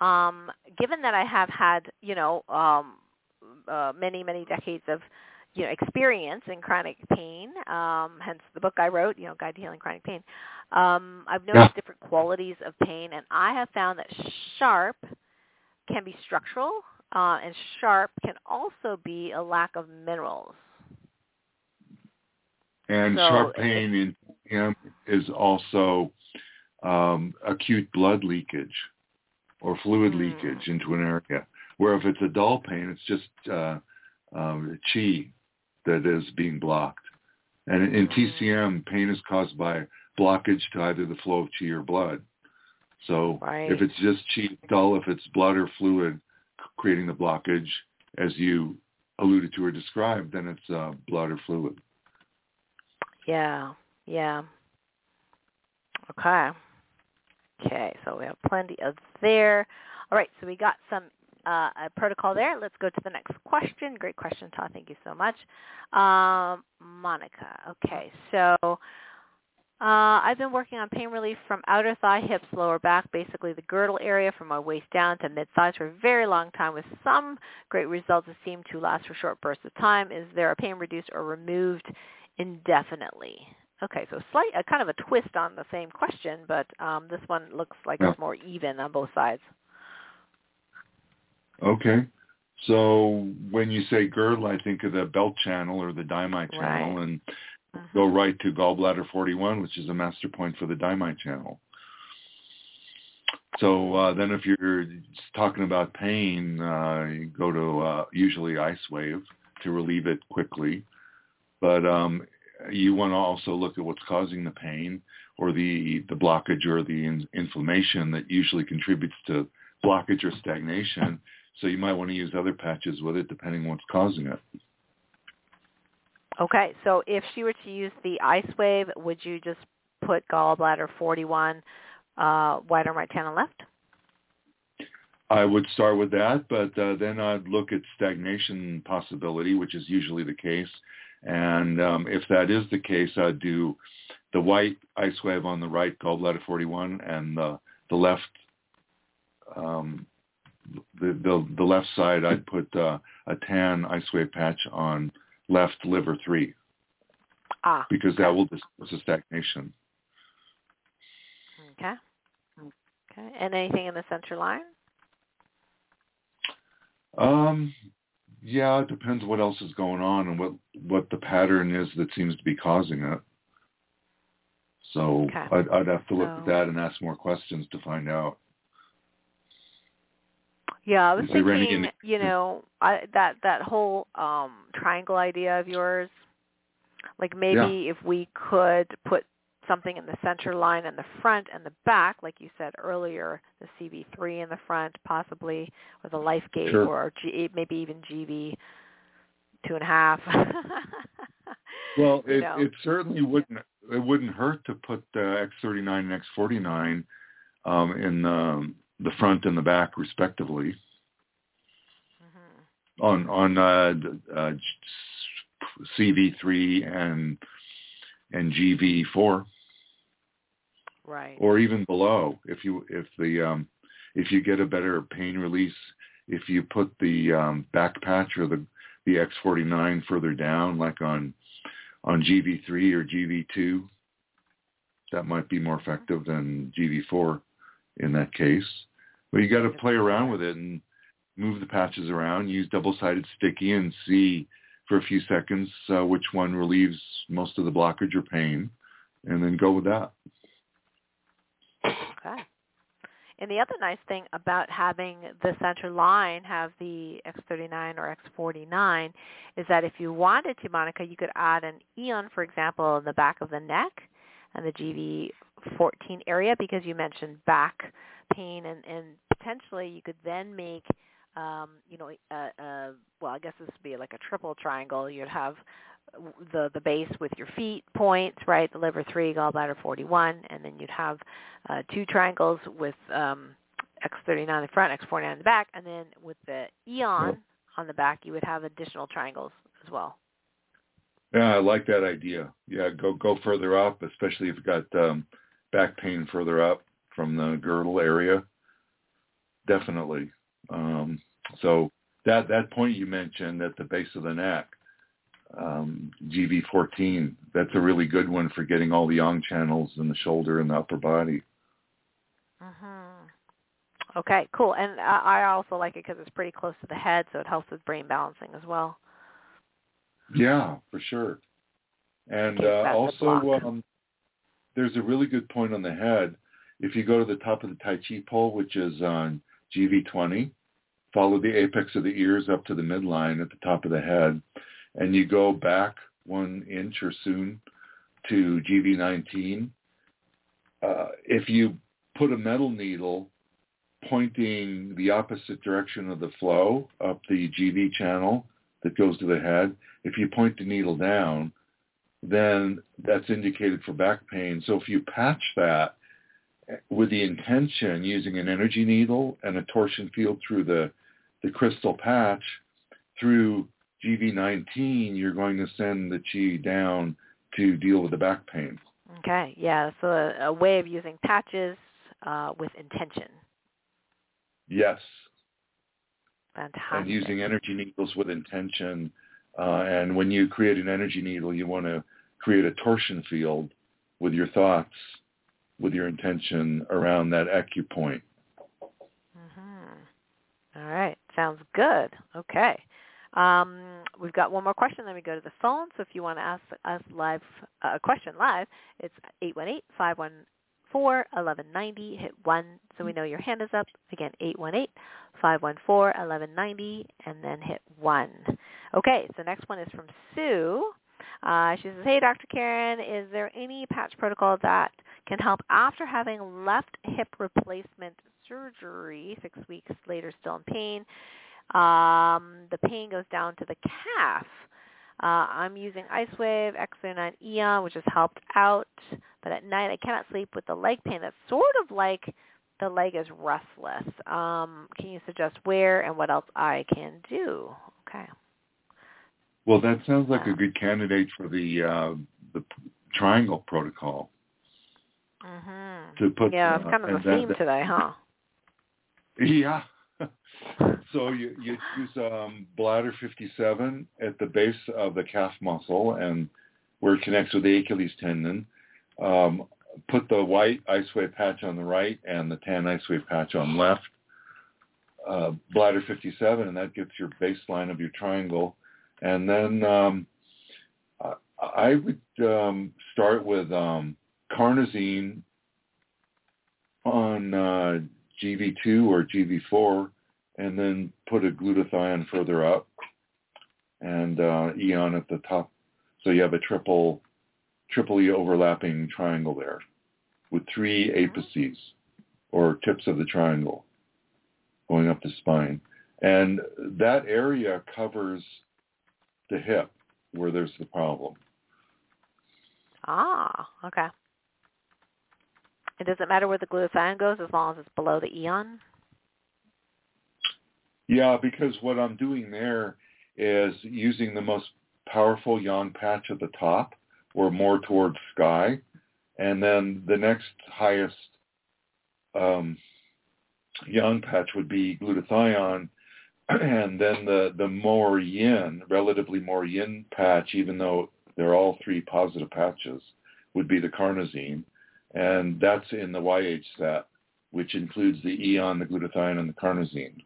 um, given that I have had, you know, um, uh, many, many decades of, you know, experience in chronic pain, um, hence the book I wrote, you know, Guide to Healing Chronic Pain, um, I've noticed yeah. different qualities of pain, and I have found that sharp can be structural, uh, and sharp can also be a lack of minerals. And so sharp pain in him is also um, acute blood leakage or fluid mm. leakage into an area. Where if it's a dull pain, it's just uh, um, chi that is being blocked. And in. TCM, pain is caused by blockage to either the flow of chi or blood. So right. if it's just chi dull, if it's blood or fluid creating the blockage, as you alluded to or described, then it's uh, blood or fluid. Yeah, yeah. Okay. Okay, so we have plenty of there. All right, so we got some uh, a protocol there. Let's go to the next question. Great question, Todd. Thank you so much. Um, Monica. Okay, so uh, I've been working on pain relief from outer thigh, hips, lower back, basically the girdle area from my waist down to mid-thighs for a very long time with some great results that seem to last for short bursts of time. Is there a pain reduced or removed indefinitely? Okay, so slight, a kind of a twist on the same question, but um, this one looks like yeah. it's more even on both sides. Okay. So when you say girdle, I think of the belt channel or the dai-mai channel, right. and uh-huh. go right to gallbladder 41, which is a master point for the dai-mai channel. So uh, then if you're talking about pain, uh, you go to uh, usually ice wave to relieve it quickly. But um, you want to also look at what's causing the pain or the, the blockage or the in, inflammation that usually contributes to blockage or stagnation. So you might want to use other patches with it depending on what's causing it. Okay, so if she were to use the ice wave, would you just put gallbladder 41 uh, right arm, right channel left? I would start with that, but uh, then I'd look at stagnation possibility, which is usually the case, and um, if that is the case, I'd do the white ice wave on the right, gallbladder 41, and the, the left, um, the, the, the left side, I'd put uh, a tan ice wave patch on left liver 3. Ah. Because that will disperse the stagnation. Okay. Okay. And anything in the center line? Um, yeah, it depends what else is going on and what what the pattern is that seems to be causing it. So okay. I'd, I'd have to look so, at that and ask more questions to find out. Yeah, I was thinking, you know, I, that that whole um triangle idea of yours. Like maybe yeah. if we could put something in the center line and the front and the back, like you said earlier, the CV3 in the front, possibly, or the LifeGate, Sure. or G, maybe even GV two and a half. Well, it, know. it certainly wouldn't it wouldn't hurt to put the X39 and X49 um, in the, the front and the back respectively Mhm. on on uh, uh, CV3 and and GV4 Right. or even below if you if the um, if you get a better pain release if you put the um, back patch or the the X49 further down like on on GV3 or GV2 that might be more effective than GV4 in that case but you got to play around with it and move the patches around use double-sided sticky and see for a few seconds uh, which one relieves most of the blockage or pain and then go with that Okay. And the other nice thing about having the center line have the X39 or X49 is that if you wanted to, Monica, you could add an Aeon, for example, in the back of the neck and the GV14 area because you mentioned back pain and, and potentially you could then make um, you know, a, a, well, I guess this would be like a triple triangle. You'd have the the base with your feet points, right? The liver three, gallbladder 41, and then you'd have uh, two triangles with um, X39 in the front, X49 in the back, and then with the Aeon on the back, you would have additional triangles as well. Yeah, I like that idea. Yeah, go go further up, especially if you've got um, back pain further up from the girdle area. Definitely. Um, so that that point you mentioned at the base of the neck, um, GV14, that's a really good one for getting all the yang channels in the shoulder and the upper body. Mm-hmm. Okay, cool. And I, I also like it because it's pretty close to the head, so it helps with brain balancing as well. Yeah, for sure. And uh, also, um, there's a really good point on the head. If you go to the top of the Tai Chi pole, which is on GV20, follow the apex of the ears up to the midline at the top of the head, and you go back one inch or cun to GV19. Uh, if you put a metal needle pointing the opposite direction of the flow up the GV channel that goes to the head, if you point the needle down, then that's indicated for back pain. So if you patch that with the intention using an energy needle and a torsion field through the, the crystal patch through GV19, you're going to send the chi down to deal with the back pain. Okay, yeah, so a, a way of using patches uh, with intention. Yes, Fantastic. and using energy needles with intention. Uh, and when you create an energy needle, you want to create a torsion field with your thoughts, with your intention around that acupoint. Mm-hmm. All right, sounds good. Okay. Um, we've got one more question, then we go to the phone. So if you want to ask us live uh, a question live, it's 818-514-1190. Hit 1 so we know your hand is up. Again, 818-514-1190, and then hit 1. Okay, so next one is from Sue. Uh, she says, hey, Dr. Karen, is there any patch protocol that can help after having left hip replacement surgery, six weeks later still in pain? Um, the pain goes down to the calf. Uh, I'm using IceWave X39 Aeon, which has helped out, but at night I cannot sleep with the leg pain. That's sort of like the leg is restless. Um, can you suggest where and what else I can do? Okay. Well, that sounds like a good candidate for the uh, the triangle protocol Mhm. to put. Yeah, it's uh, kind of and a that- theme today, huh? Yeah. so you, you use um, bladder 57 at the base of the calf muscle and where it connects with the Achilles tendon. Um, put the white ice wave patch on the right and the tan ice wave patch on left. Uh, bladder 57, and that gets your baseline of your triangle. And then um, I, I would um, start with um, carnosine on uh, GV2 or GV4, and then put a glutathione further up and uh, Aeon at the top. So you have a triple triply overlapping triangle there with three Mm-hmm. apices or tips of the triangle going up the spine. And that area covers the hip where there's the problem. Ah, okay. It doesn't matter where the glutathione goes as long as it's below the Aeon? Yeah, because what I'm doing there is using the most powerful yang patch at the top or more towards sky. And then the next highest um, yang patch would be glutathione. And then the, the more yin, relatively more yin patch, even though they're all three positive patches, would be the carnosine. And that's in the Y-Age set, which includes the Aeon, the glutathione, and the carnosine.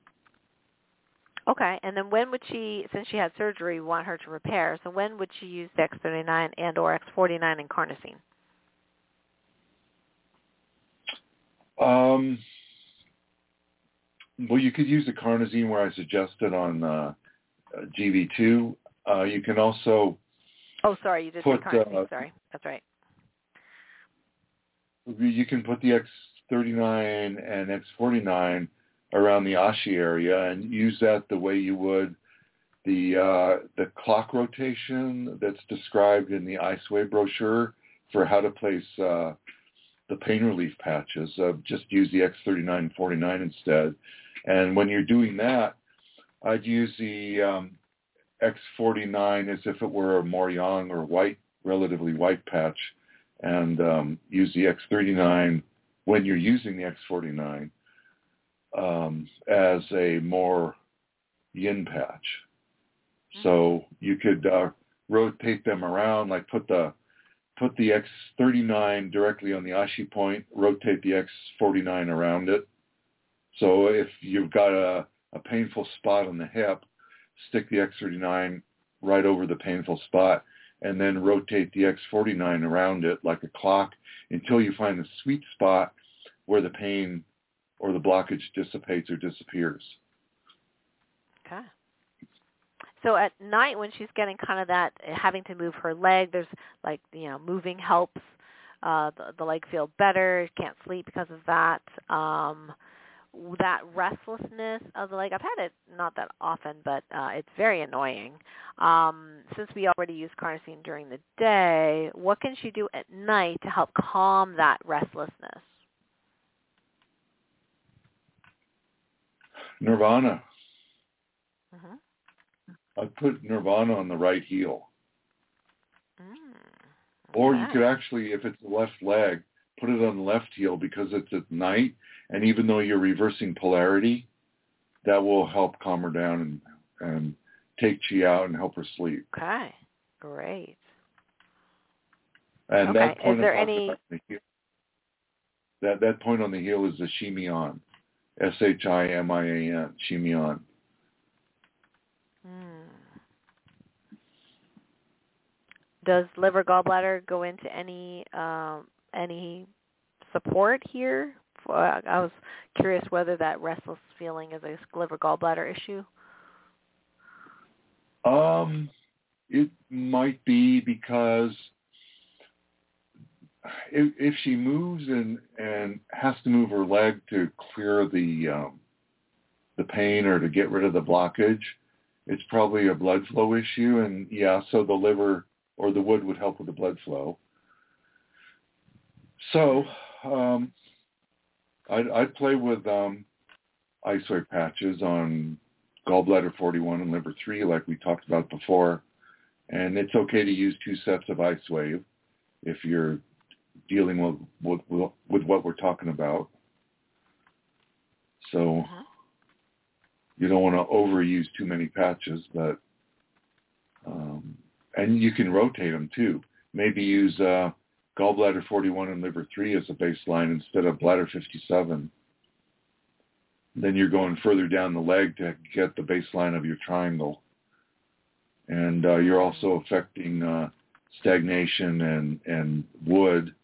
Okay, and then when would she, since she had surgery, want her to repair, so when would she use the X39 and or X49 and carnosine? Um, well, you could use the carnosine where I suggested on uh, GV2. Uh, you can also Oh, sorry, you did Put, say carnosine. uh, sorry, that's right. You can put the X39 and X49 around the Ashi area and use that the way you would the uh, the clock rotation that's described in the IceWave brochure for how to place uh, the pain relief patches. Uh, just use the X39 and 49 instead. And when you're doing that, I'd use the um, X49 as if it were a more yang or white, relatively white patch, and um, use the X39 when you're using the X49 um, as a more yin patch. So you could uh, rotate them around, like put the put the X39 directly on the Ashi point, rotate the X49 around it. So if you've got a, a painful spot on the hip, stick the X39 right over the painful spot and then rotate the X49 around it like a clock until you find the sweet spot where the pain or the blockage dissipates or disappears. Okay. So at night when she's getting kind of that having to move her leg, there's like you know moving helps uh, the, the leg feel better. Can't sleep because of that. Um, that restlessness of the leg, I've had it not that often, but uh, it's very annoying. Um, since we already use carnosine during the day, what can she do at night to help calm that restlessness? Nirvana. hmm I put Nirvana on the right heel. Mm. Or you could actually, if it's the left leg, put it on the left heel because it's at night. And even though you're reversing polarity, that will help calm her down and, and take chi out and help her sleep. Okay. Great. And Okay. that Is point there any- the heel, that that point on the heel is the shimian, S H I M I A N, shimian. Hmm. Does liver gallbladder go into any um, any support here? I was curious whether that restless feeling is a liver gallbladder issue. Um, it might be because if, if she moves and and has to move her leg to clear the um, the pain or to get rid of the blockage, it's probably a blood flow issue. And yeah, so the liver or the wood would help with the blood flow. So um, I'd, I'd play with um, ice wave patches on gallbladder 41 and liver 3 like we talked about before. And it's okay to use two sets of ice wave if you're dealing with, with, with, with what we're talking about. So you don't want to overuse too many patches, but um, and you can rotate them too. Maybe use uh, gallbladder 41 and liver 3 as a baseline instead of bladder 57 then you're going further down the leg to get the baseline of your triangle. And uh, you're also affecting uh, stagnation and, and wood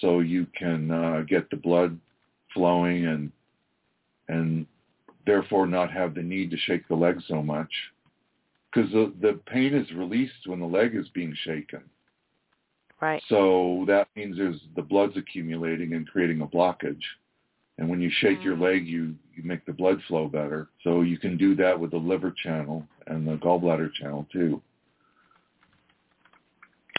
so you can uh, get the blood flowing and and therefore not have the need to shake the leg so much. Because the, the pain is released when the leg is being shaken. Right. So that means there's the blood's accumulating and creating a blockage. And when you shake your Mm. leg, you, you make the blood flow better. So you can do that with the liver channel and the gallbladder channel too.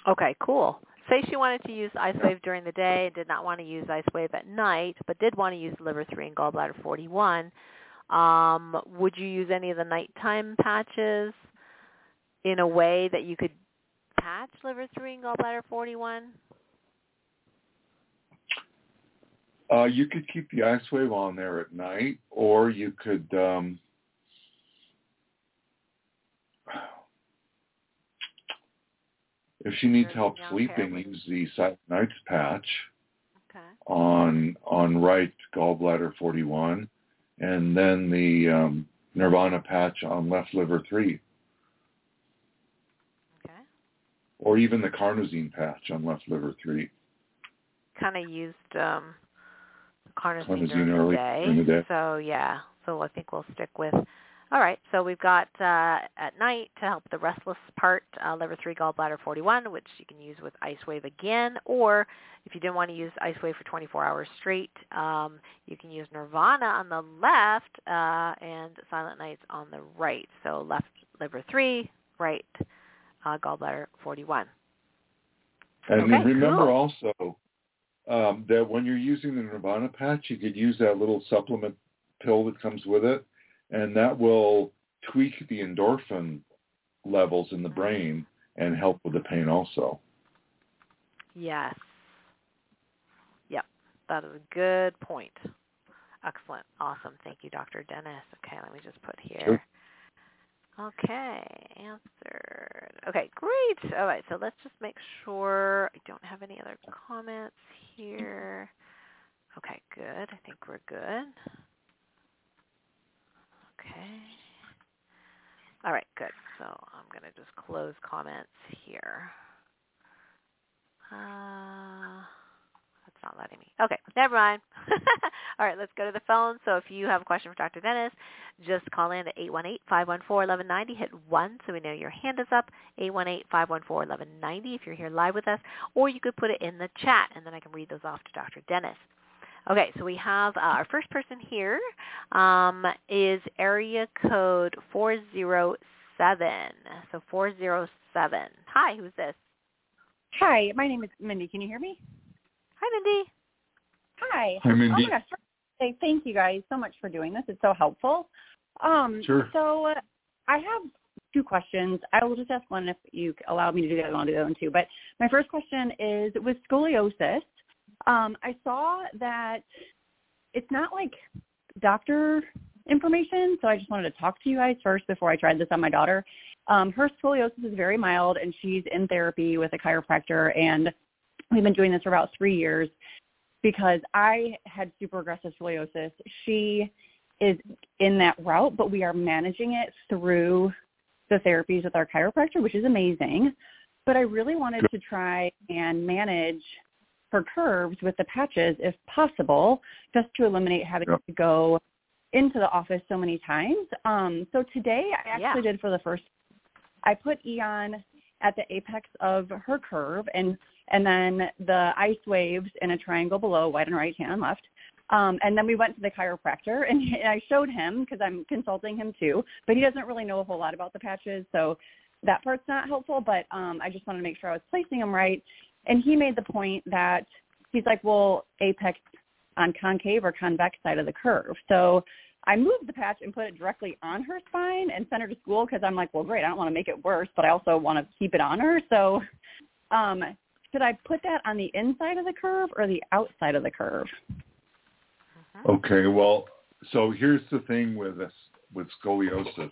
Okay, cool. Say she wanted to use Ice Wave during the day and did not want to use Ice Wave at night, but did want to use Liver 3 and Gallbladder 41. Um, would you use any of the nighttime patches in a way that you could patch Liver 3 and Gallbladder 41? Uh, you could keep the ice wave on there at night, or you could um, if she needs help sleeping, use the Silent Nights patch Okay. on on right gallbladder 41, and then the um, Nirvana patch on left liver 3, Okay. Or even the Carnosine patch on left liver 3. Kind of used um, carnosine, Carnosine during, early the day. during the day. So yeah, so I think we'll stick with. All right, so we've got uh, at night to help the restless part, uh, liver 3 gallbladder 41, which you can use with Ice Wave again, or if you didn't want to use Ice Wave for 24 hours straight, um, you can use Nirvana on the left uh, and Silent Nights on the right. So left liver 3, right uh, gallbladder 41. And Okay, remember cool. also um, that when you're using the Nirvana patch, you could use that little supplement pill that comes with it, and that will tweak the endorphin levels in the brain and help with the pain also. Yes. Yep. That is a good point. Excellent. Awesome. Thank you, Dr. Dennis. Okay, let me just put here. Sure. Okay, answered. Okay, great. All right, so let's just make sure I don't have any other comments here. Okay, good. I think we're good. Okay. All right, good. So I'm going to just close comments here. Uh, that's not letting me. Okay, never mind. All right, let's go to the phone. So if you have a question for Dr. Dennis, just call in at 818-514-1190. Hit 1 so we know your hand is up, 818-514-1190 if you're here live with us, or you could put it in the chat, and then I can read those off to Dr. Dennis. Okay, so we have uh, our first person here um, is area code 407. So 407. Hi, who's this? Hi, my name is Mindy. Can you hear me? Hi, Mindy. Hi. Hi, Mindy. Oh my gosh. Say thank you guys so much for doing this. It's so helpful. Um, Sure. So uh, I have two questions. I will just ask one if you allow me to do that. I'll do that one too. But my first question is with scoliosis. Um, I saw that it's not like doctor information, so I just wanted to talk to you guys first before I tried this on my daughter. Um, her scoliosis is very mild, and she's in therapy with a chiropractor, and we've been doing this for about three years because I had super aggressive scoliosis. She is in that route, but we are managing it through the therapies with our chiropractor, which is amazing. But I really wanted to try and manage her curves with the patches if possible, just to eliminate having Yep. to go into the office so many times. Um, so today I actually Yeah. did for the first, I put Eon at the apex of her curve and and then the ice waves in a triangle below, white and right, tan and left. Um, and then we went to the chiropractor, and, he- I showed him because I'm consulting him too, but he doesn't really know a whole lot about the patches, so that part's not helpful. But um, I just wanted to make sure I was placing them right. And he made the point that he's like, well, apex on concave or convex side of the curve. So I moved the patch and put it directly on her spine and sent her to school because I'm like, well, great. I don't want to make it worse, but I also want to keep it on her. So um, should I put that on the inside of the curve or the outside of the curve? Okay, well, so here's the thing with this, with scoliosis.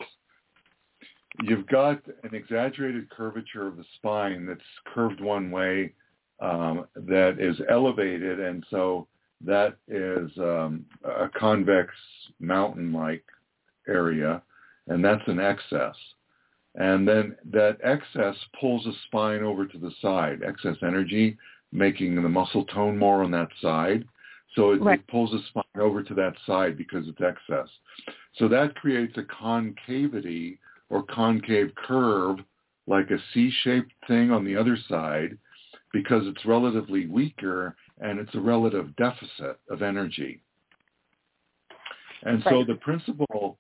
You've got an exaggerated curvature of the spine that's curved one way um, that is elevated, and so that is um, a convex mountain-like area, and that's an excess. And then that excess pulls the spine over to the side, excess energy, making the muscle tone more on that side. So it, Right. it pulls the spine over to that side because it's excess. So that creates a concavity or concave curve, like a C-shaped thing on the other side. because it's relatively weaker and it's a relative deficit of energy. And so the principle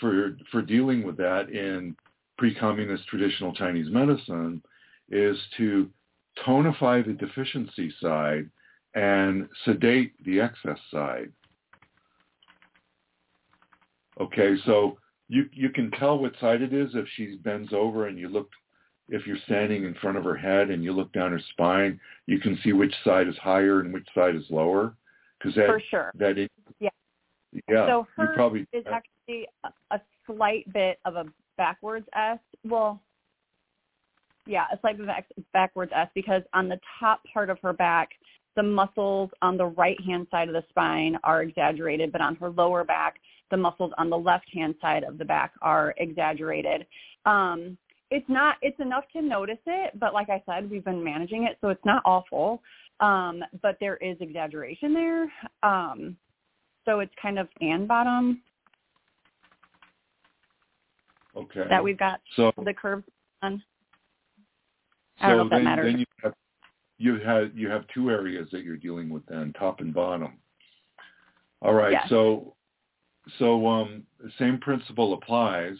for for dealing with that in pre-communist traditional Chinese medicine is to tonify the deficiency side and sedate the excess side. Okay, so you you can tell what side it is if she bends over and you look if you're standing in front of her head and you look down her spine, you can see which side is higher and which side is lower because that For sure. that is, Yeah. yeah so you her probably is uh actually a, a slight bit of a backwards S. Well, yeah, a slight of backwards S because on the top part of her back, the muscles on the right hand side of the spine are exaggerated, but on her lower back, the muscles on the left hand side of the back are exaggerated. Um, it's not it's enough to notice it, but like I said, we've been managing it, so it's not awful. Um, but there is exaggeration there. Um, so it's kind of and bottom okay. that we've got so the curve on. I don't know so if that then, then you have you have you have two areas that you're dealing with then top and bottom. All right Yes. so so um the same principle applies.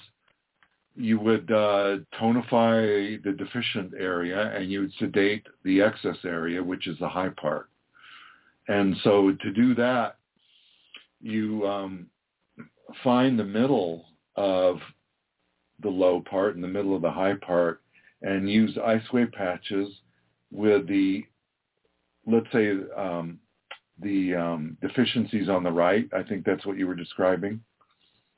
You would uh, tonify the deficient area and you would sedate the excess area which is the high part. And so to do that you um, find the middle of the low part and the middle of the high part and use ice wave patches with the, let's say, um, the um, deficiencies on the right. I think that's what you were describing.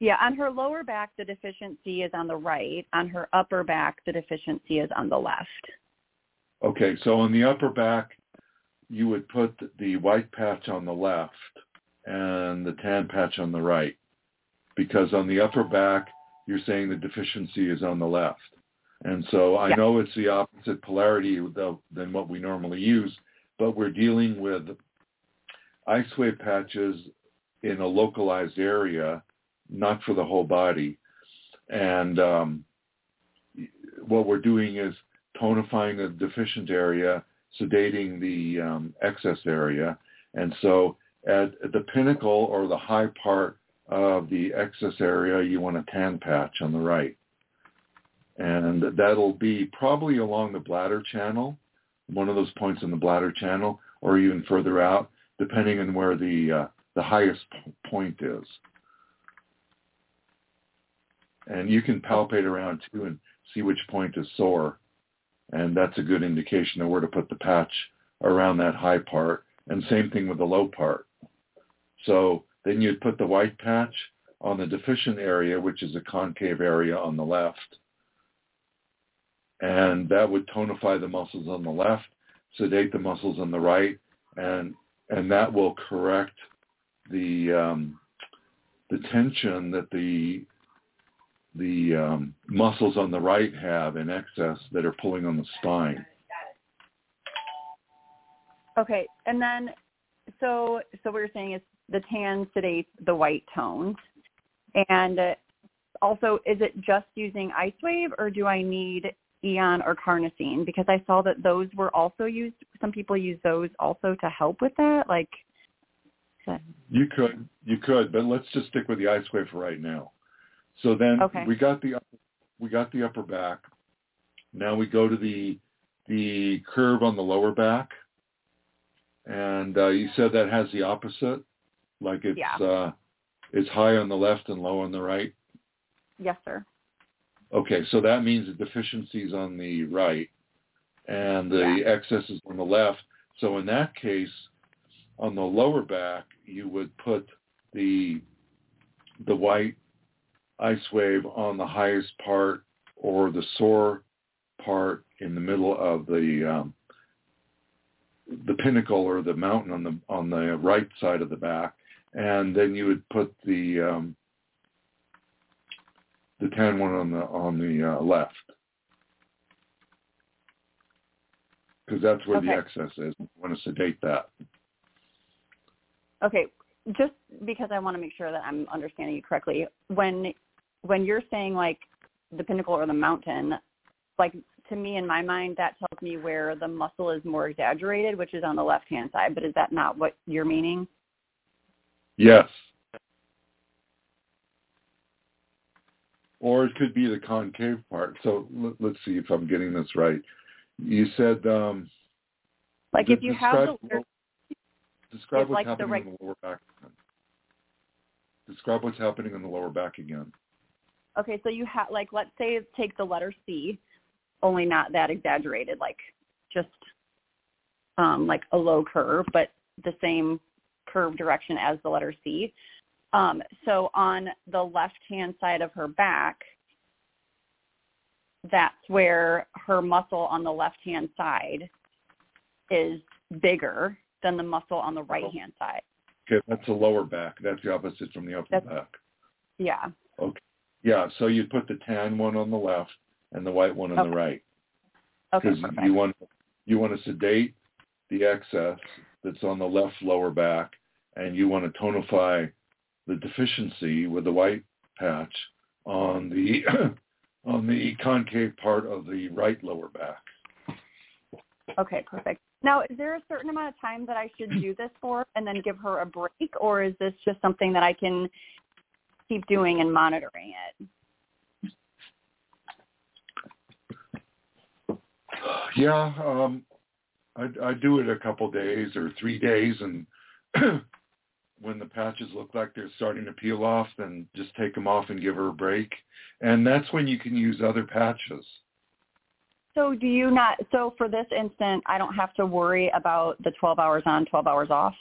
Yeah, on her lower back, the deficiency is on the right. On her upper back, the deficiency is on the left. Okay, so on the upper back, you would put the white patch on the left and the tan patch on the right, because on the upper back, you're saying the deficiency is on the left. And so I Yeah. know it's the opposite polarity than what we normally use, but we're dealing with ice wave patches in a localized area, not for the whole body. And um, what we're doing is tonifying the deficient area, sedating the um, excess area. And so at, at the pinnacle or the high part of the excess area, you want a tan patch on the right. And that'll be probably along the bladder channel, one of those points in the bladder channel, or even further out, depending on where the uh, the highest point is. And you can palpate around too and see which point is sore, and that's a good indication of where to put the patch around that high part. And same thing with the low part. So then you'd put the white patch on the deficient area, which is a concave area on the left. And that would tonify the muscles on the left, sedate the muscles on the right, and and that will correct the um, the tension that the the um, muscles on the right have in excess that are pulling on the spine. Okay, and then so so what you're saying is the tan sedates the white tones, and uh, also is it just using ice wave or do I need Aeon or carnosine? Because I saw that those were also used. Some people use those also to help with that. Like, You could, you could, but let's just stick with the ice wave for right now. So then Okay. we got the we got the upper back. Now we go to the the curve on the lower back, and uh, you said that has the opposite, like it's Yeah. uh, it's high on the left and low on the right. yes, sir. Okay, so that means the deficiencies on the right and the excess is on the left. So in that case, on the lower back, you would put the the white ice wave on the highest part or the sore part in the middle of the um, the pinnacle or the mountain on the on the right side of the back, and then you would put the um, the tan one on the on the uh, left because that's where the excess is. You want to sedate that. Okay, just because I want to make sure that I'm understanding you correctly, when when you're saying like the pinnacle or the mountain, like to me in my mind that tells me where the muscle is more exaggerated, which is on the left hand side. But is that not what you're meaning? Yes. Or it could be the concave part. So let's see if I'm getting this right. You said um, like if you have the describe what's like happening right... in the lower back. Describe what's happening in the lower back again. Okay, so you have like let's say take the letter C, only not that exaggerated, like just um, like a low curve, but the same curve direction as the letter C. Um, so on the left-hand side of her back, that's where her muscle on the left-hand side is bigger than the muscle on the right-hand side. Okay, that's the lower back. That's the opposite from the upper That's- back. Yeah. Okay. Yeah, so you put the tan one on the left and the white one on Okay. the right Okay. because Perfect. you want you want to sedate the excess that's on the left lower back, and you want to tonify the deficiency with the white patch on the on the concave part of the right lower back. Okay, perfect. Now, is there a certain amount of time that I should do this for and then give her a break, or is this just something that I can keep doing and monitoring it? Yeah, um, I I do it a couple days or three days, and when the patches look like they're starting to peel off, then just take them off and give her a break. And that's when you can use other patches. So do you not, so for this instant, I don't have to worry about the 12 hours on, 12 hours off?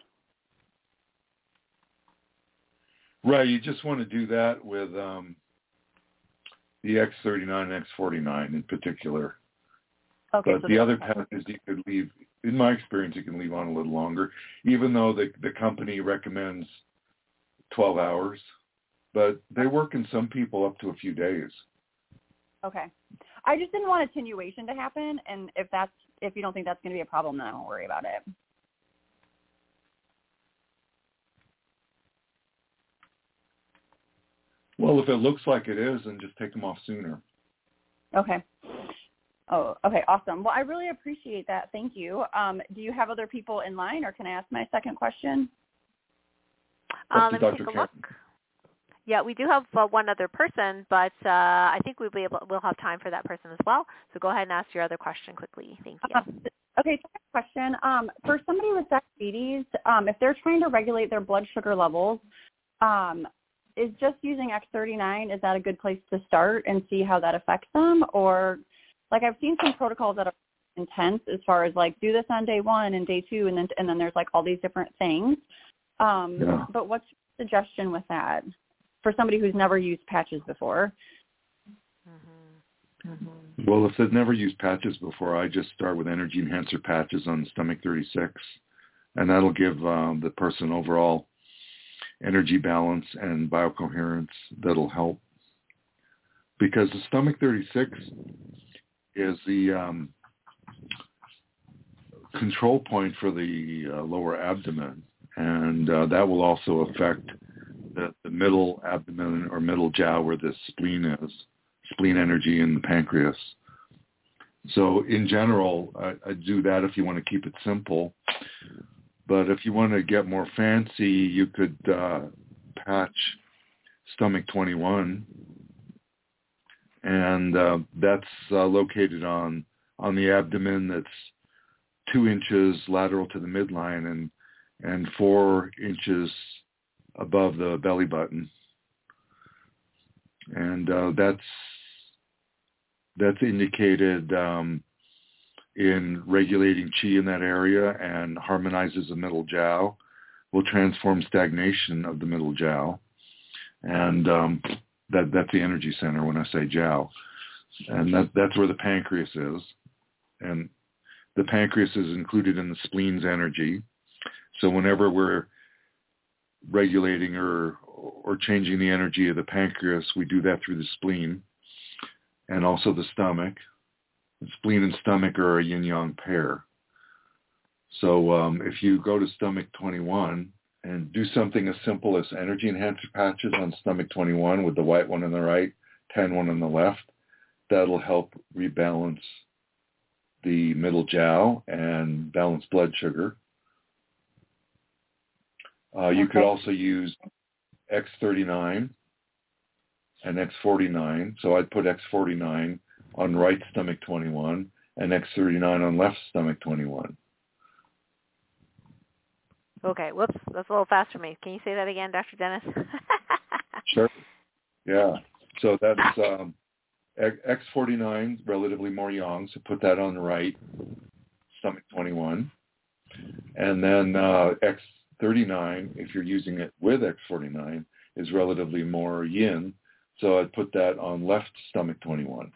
Right, you just want to do that with um, the X39 and X49 in particular. Okay. but so the other patches you could leave, in my experience, you can leave on a little longer, even though the the company recommends 12 hours. But they work in some people up to a few days. Okay. I just didn't want attenuation to happen, and if that's, if you don't think that's going to be a problem, then I won't worry about it. Well, if it looks like it is, then just take them off sooner. Okay. Oh, okay, awesome. Well, I really appreciate that. Thank you. Um, do you have other people in line, or can I ask my second question? Uh, let me Dr. take a Karen. look. Yeah, we do have uh, one other person, but uh, I think we'll be able we'll have time for that person as well. So go ahead and ask your other question quickly. Thank you. Um, okay, second question. Um, for somebody with diabetes, um, if they're trying to regulate their blood sugar levels, um, is just using X39 is that a good place to start and see how that affects them? Or like I've seen some protocols that are intense as far as like do this on day one and day two, and then and then there's like all these different things. Um, Yeah. But what's your suggestion with that for somebody who's never used patches before? hmm hmm Well, if they've never used patches before, I just start with energy enhancer patches on stomach 36, and that'll give um, the person overall energy balance and biocoherence that'll help. Because the stomach 36 is the um, control point for the uh, lower abdomen, and uh, that will also affect the, the middle abdomen or middle jiao where the spleen is, spleen energy in the pancreas. So in general, I, I do that if you want to keep it simple. But if you want to get more fancy, you could uh, patch stomach 21, and uh, that's uh, located on on the abdomen. That's two inches lateral to the midline and and four inches above the belly button, and uh, that's that's indicated um, in regulating chi in that area and harmonizes the middle jiao, will transform stagnation of the middle jiao, and um, that that's the energy center when I say jiao, and that that's where the pancreas is, and the pancreas is included in the spleen's energy. So whenever we're regulating or or changing the energy of the pancreas, we do that through the spleen and also the stomach. The spleen and stomach are a yin-yang pair. So um, if you go to stomach 21 and do something as simple as energy enhancer patches on stomach 21 with the white one on the right, tan one on the left, that'll help rebalance the middle jiao and balance blood sugar. Uh, you could also use X39 and X49. So I'd put X49 on right stomach 21 and X39 on left stomach 21. Okay, whoops, that's a little fast for me. Can you say that again, Dr. Dennis? sure. Yeah. So that's um, X49, relatively more yang, so put that on the right, stomach 21. And then uh, X39, if you're using it with X49, is relatively more yin, so I'd put that on left stomach 21.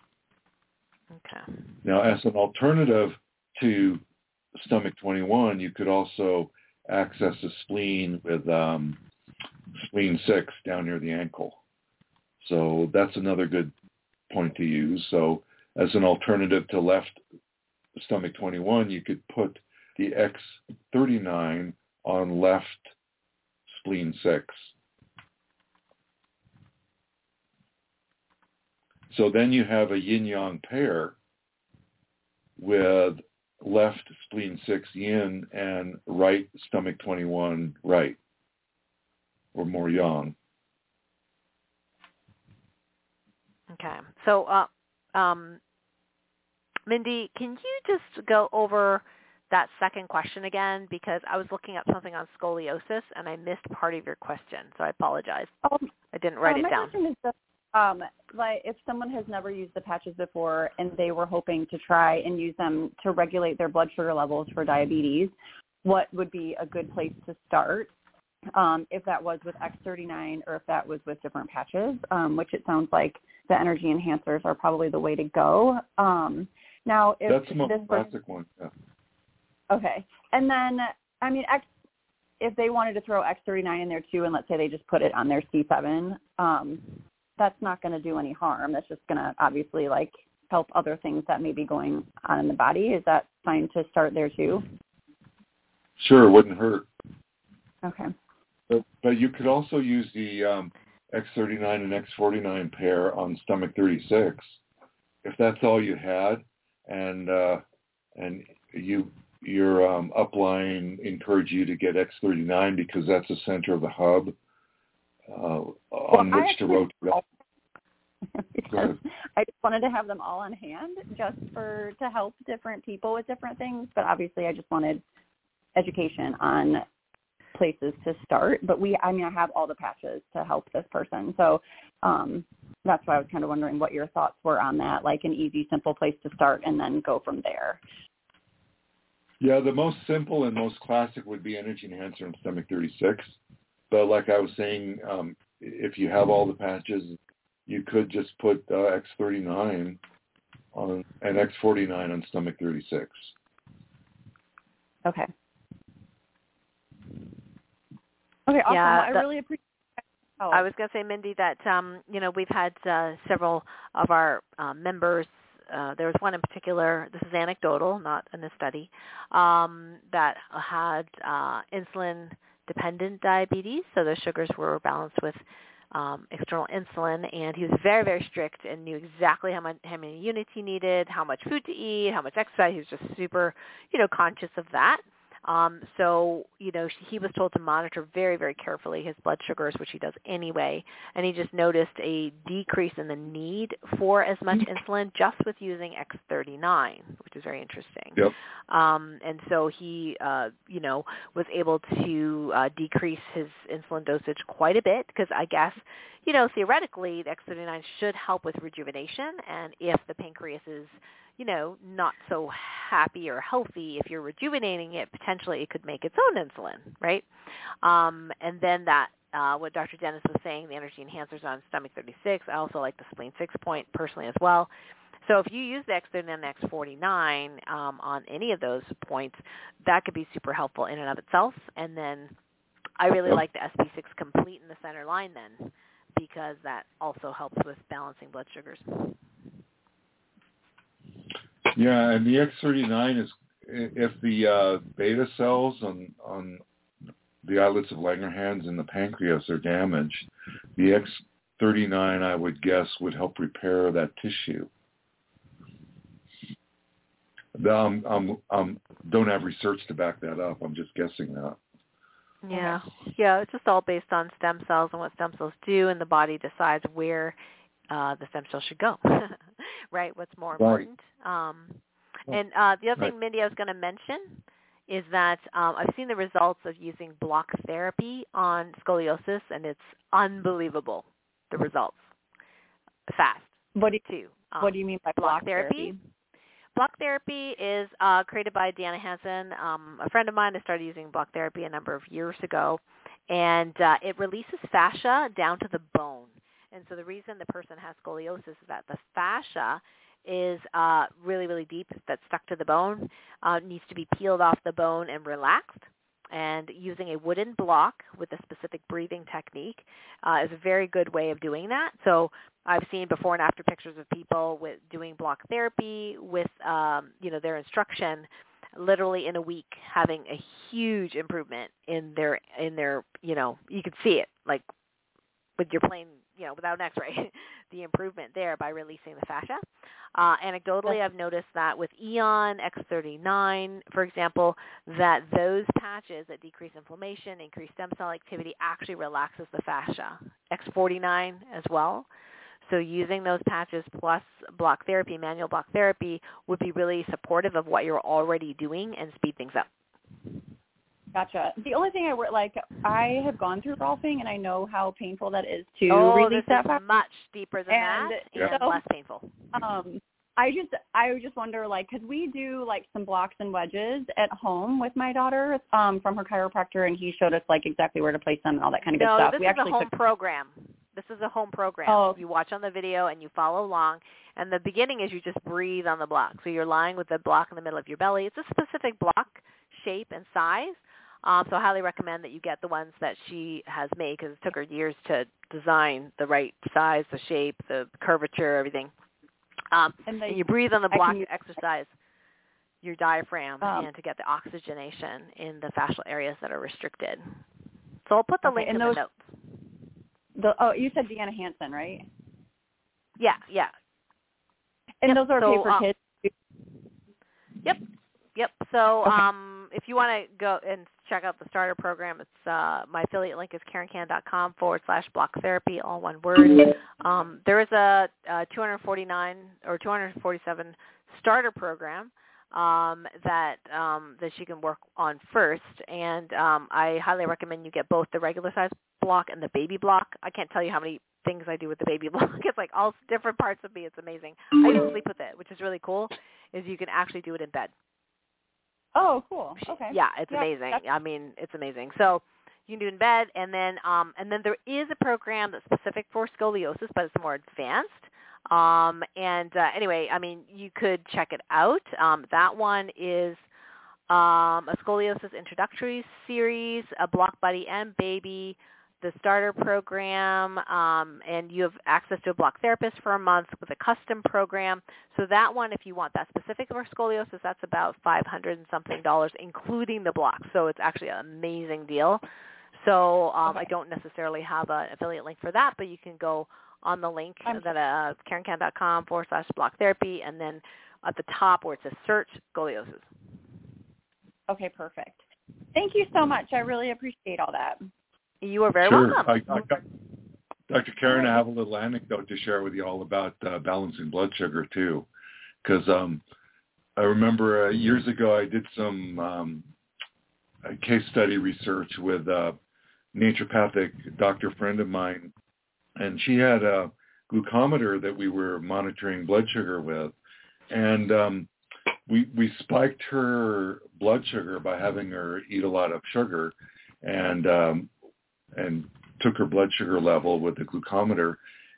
Okay. Now, as an alternative to stomach 21, you could also access the spleen with um, spleen 6 down near the ankle. So that's another good point to use. So as an alternative to left stomach 21, you could put the X39 on left spleen 6. So then you have a yin-yang pair with left spleen 6 yin and right stomach 21 right, or more yang. Okay. So, uh, um, Mindy, can you just go over that second question again? Because I was looking up something on scoliosis and I missed part of your question, so I apologize. Um, I didn't write uh, it my down. Question is that, um, like if someone has never used the patches before and they were hoping to try and use them to regulate their blood sugar levels for diabetes, what would be a good place to start? Um, if that was with X39 or if that was with different patches, um, which it sounds like the energy enhancers are probably the way to go. Um, now, if That's the most this person, one. Yeah. okay, and then I mean, X, if they wanted to throw X39 in there too, and let's say they just put it on their C7, um, that's not going to do any harm. That's just going to obviously like help other things that may be going on in the body. Is that fine to start there too? Sure, wouldn't hurt. Okay. But, but you could also use the um, X39 and X49 pair on stomach 36 if that's all you had, and uh, and you your um, upline encourage you to get X39 because that's the center of the hub on I which to rotate. Go because ahead. I just wanted to have them all on hand just for to help different people with different things. But obviously, I just wanted education on places to start. But we, I mean, I have all the patches to help this person, so um, that's why I was kind of wondering what your thoughts were on that, like an easy, simple place to start, and then go from there. Yeah, the most simple and most classic would be energy enhancer in stomach 36. But like I was saying, um, if you have all the patches, you could just put uh, X39 on and X49 on stomach 36. Okay. Okay, awesome. Yeah, Well, I the- really appreciate. Oh, I was going to say, Mindy, that um, you know we've had uh, several of our uh, members. Uh, there was one in particular. This is anecdotal, not in a study, um, that had uh, insulin-dependent diabetes. So their sugars were balanced with um, external insulin, and he was very, very strict and knew exactly how much, how many units he needed, how much food to eat, how much exercise. He was just super, you know, conscious of that. Um, so, you know, she, he was told to monitor very, very carefully his blood sugars, which he does anyway, and he just noticed a decrease in the need for as much insulin just with using X39, which is very interesting. Yep. Um, and so he, uh, you know, was able to uh, decrease his insulin dosage quite a bit because I guess, you know, theoretically the X39 should help with rejuvenation, and if the pancreas is you know, not so happy or healthy, if you're rejuvenating it, potentially it could make its own insulin, right? Um, and then that, uh, what Dr. Dennis was saying, the energy enhancers on stomach 36. I also like the spleen 6 point personally as well. So if you use the X39 and X49 um, on any of those points, that could be super helpful in and of itself. And then I really like the SP6 complete in the center line then because that also helps with balancing blood sugars. Yeah, and the X39 is if the uh, beta cells on on the islets of Langerhans and the pancreas are damaged, the X39 I would guess would help repair that tissue. Um, um, um, don't have research to back that up. I'm just guessing that. Yeah, yeah. It's just all based on stem cells and what stem cells do, and the body decides where uh, the stem cells should go. right? What's more important? Um, and uh, the other right. thing, Mindy, I was going to mention is that um, I've seen the results of using block therapy on scoliosis, and it's unbelievable. The results fast. What do you, too. Um, what do you mean by block, block therapy? therapy? Block therapy is uh, created by Deanna Hansen, um, a friend of mine. I started using block therapy a number of years ago, and uh, it releases fascia down to the bone. And so the reason the person has scoliosis is that the fascia is uh, really, really deep, that's stuck to the bone, uh, needs to be peeled off the bone and relaxed. And using a wooden block with a specific breathing technique uh, is a very good way of doing that. So I've seen before and after pictures of people with doing block therapy with um, you know their instruction literally in a week having a huge improvement in their in their you know you can see it like with your plain you know without an x-ray the improvement there by releasing the fascia. Uh, anecdotally i've noticed that with Aeon x39 for example that those patches that decrease inflammation increase stem cell activity actually relaxes the fascia. X49 as well. So using those patches plus block therapy, manual block therapy, would be really supportive of what you're already doing and speed things up. Gotcha. The only thing I would like, I have gone through Rolfing and I know how painful that is to oh, release that. Oh, much deeper than and that and so, less painful. Um, I just, I just wonder, like, because we do like some blocks and wedges at home with my daughter um, from her chiropractor, and he showed us like exactly where to place them and all that kind of no, good stuff. this we is actually a home took, program. This is a home program. Oh. You watch on the video and you follow along. And the beginning is you just breathe on the block. So you're lying with the block in the middle of your belly. It's a specific block shape and size. Um, so I highly recommend that you get the ones that she has made because it took her years to design the right size, the shape, the curvature, everything. Um, and, they, and you breathe on the block to exercise your diaphragm um, and to get the oxygenation in the fascial areas that are restricted. So I'll put the okay, link in those, the notes. The oh, you said Deanna Hansen, right? Yeah, yeah. And yep. those are so, okay for um, kids. Yep, yep. So okay. um, if you want to go and check out the starter program, it's uh, my affiliate link is karenkan.com forward slash block therapy, all one word. Um, there is a, a 249 or 247 starter program um, that um, that you can work on first. And um, I highly recommend you get both the regular size block and the baby block. I can't tell you how many things I do with the baby block. It's like all different parts of me. It's amazing. I even sleep with it, which is really cool. Is you can actually do it in bed. Oh, cool. Okay. Yeah, it's yeah, amazing. I mean, it's amazing. So you can do it in bed, and then um, and then there is a program that's specific for scoliosis, but it's more advanced. Um, and uh, anyway, I mean, you could check it out. Um, that one is um, a scoliosis introductory series, a block buddy and baby, the starter program, um, and you have access to a block therapist for a month with a custom program. So that one, if you want that specific for scoliosis, that's about 500 and something dollars, including the block. So it's actually an amazing deal. So um, okay. I don't necessarily have an affiliate link for that, but you can go on the link I'm that uh, karenkan.com forward slash block therapy, and then at the top where it says search scoliosis. Okay, perfect. Thank you so much. I really appreciate all that. You are very sure. welcome. I, I got, Dr. Karen, I have a little anecdote to share with you all about uh, balancing blood sugar too, because um, I remember uh, years ago I did some um, case study research with a naturopathic doctor friend of mine and she had a glucometer that we were monitoring blood sugar with, and um, we we spiked her blood sugar by having her eat a lot of sugar, and um, and took her blood sugar level with the glucometer,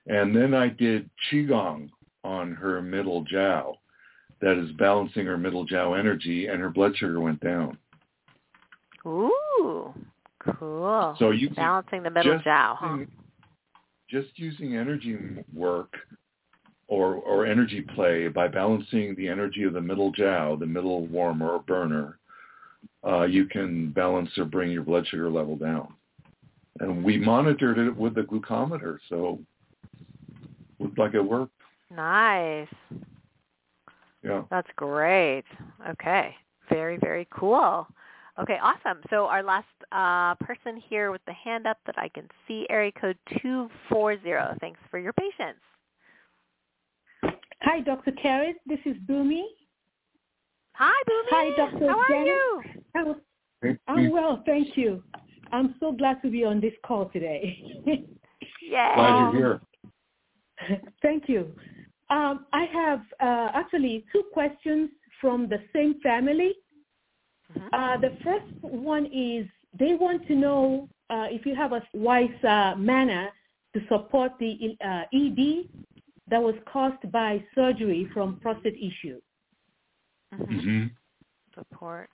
and then I did qigong on her middle jiao, that is balancing her middle jiao energy, and her blood sugar went down. Ooh, cool. So you balancing the middle jiao, huh? just using energy work or, or energy play by balancing the energy of the middle jiao, the middle warmer or burner, uh, you can balance or bring your blood sugar level down. And we monitored it with the glucometer, so looked like it worked. Nice. Yeah. That's great. Okay. Very, very cool. Okay, awesome. So our last uh, person here with the hand up that I can see, area code 240. Thanks for your patience. Hi, Dr. Karis. This is Boomy. Hi, Boomy. Hi, Dr. How are you? I'm, I'm well, thank you. I'm so glad to be on this call today. Yay. Glad you're here. thank you. Um, I have uh, actually two questions from the same family. Mhm. Uh, the first one is they want to know uh, if you have a wise uh, manner to support the uh, ED that was caused by surgery from prostate issue. Mhm. hmm Support.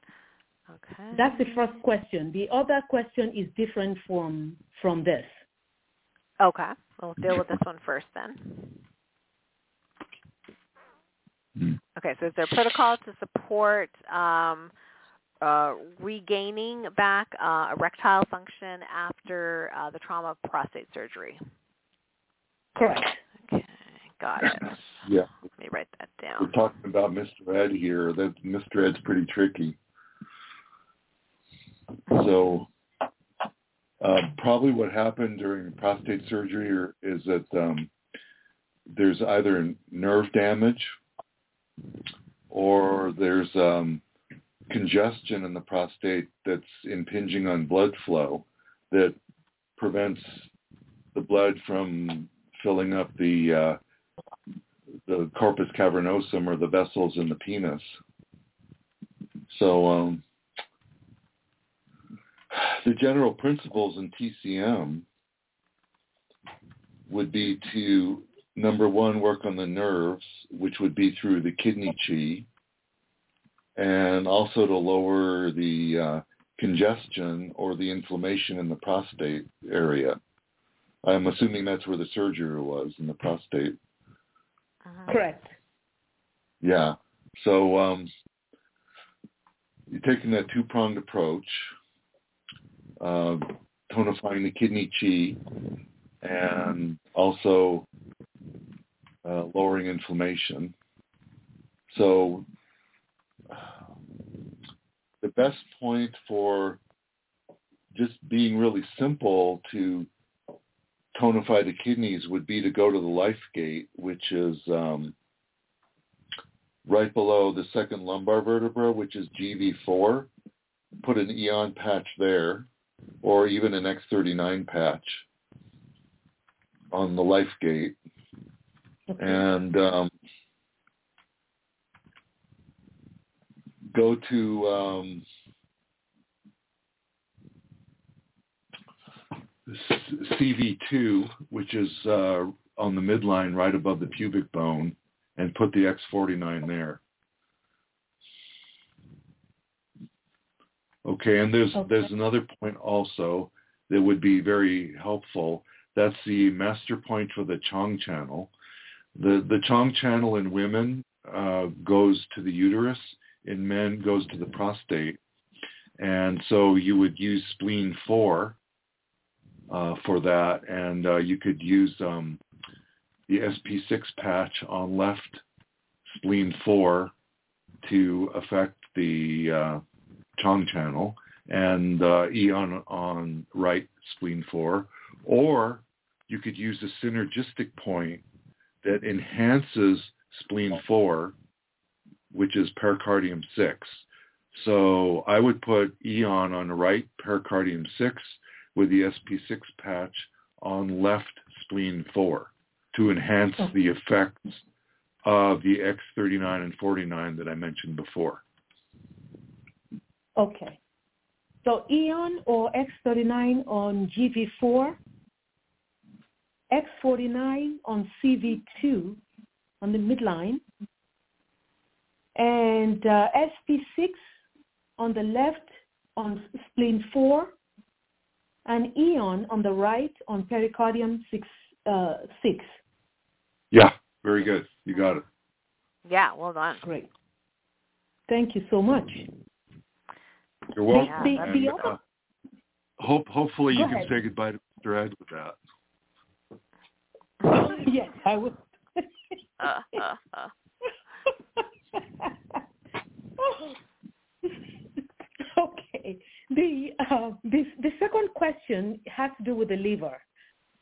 Okay. That's the first question. The other question is different from from this. Okay. We'll deal with this one first then. Mm. Okay, so is there a protocol to support um, uh, regaining back uh, erectile function after uh, the trauma of prostate surgery? Correct. Okay, got it. Yeah. Let me write that down. We're talking about Mr. Ed here. That Mr. Ed's pretty tricky. So uh, probably what happened during prostate surgery or, is that um, there's either nerve damage or there's um, congestion in the prostate that's impinging on blood flow that prevents the blood from filling up the uh, the corpus cavernosum or the vessels in the penis. So um, the general principles in TCM would be to number one work on the nerves, which would be through the kidney chi, and also to lower the uh, congestion or the inflammation in the prostate area. I'm assuming that's where the surgery was in the prostate. Mhm. Correct. Yeah. So um, you're taking that two-pronged approach, uh, tonifying the kidney chi, and also uh, lowering inflammation. So the best point for just being really simple to tonify the kidneys would be to go to the life gate, which is um, right below the second lumbar vertebra, which is GV4. Put an Aeon patch there, or even an X39 patch on the life gate, and um, go to um, CV2, which is uh, on the midline right above the pubic bone, and put the X49 there. Okay, and there's Okay. there's another point also that would be very helpful. That's the master point for the Chong channel. The the Chong channel in women uh, goes to the uterus, in men goes to the prostate, and so you would use spleen four uh, for that, and uh, you could use um, the SP6 patch on left spleen four to affect the Chong channel, and uh, E on on right spleen four, or you could use a synergistic point that enhances spleen four, which is pericardium six. So I would put Aeon on the right pericardium six with the SP6 patch on left spleen 4 to enhance the effects of the X39 and 49 that I mentioned before. Okay. So Aeon or X39 on GV4, X49 on CV2 on the midline, and uh, SP6 on the left on spleen 4, and Aeon on the right on pericardium 6. Uh, six. Yeah, very good. You got it. Yeah, well done. Great. Thank you so much. You're welcome. the- and, the uh, other- hope hopefully you can say goodbye to Mr. Ed with that. yes, I will. Uh, uh, uh. okay. The, uh, this, the second question has to do with the liver.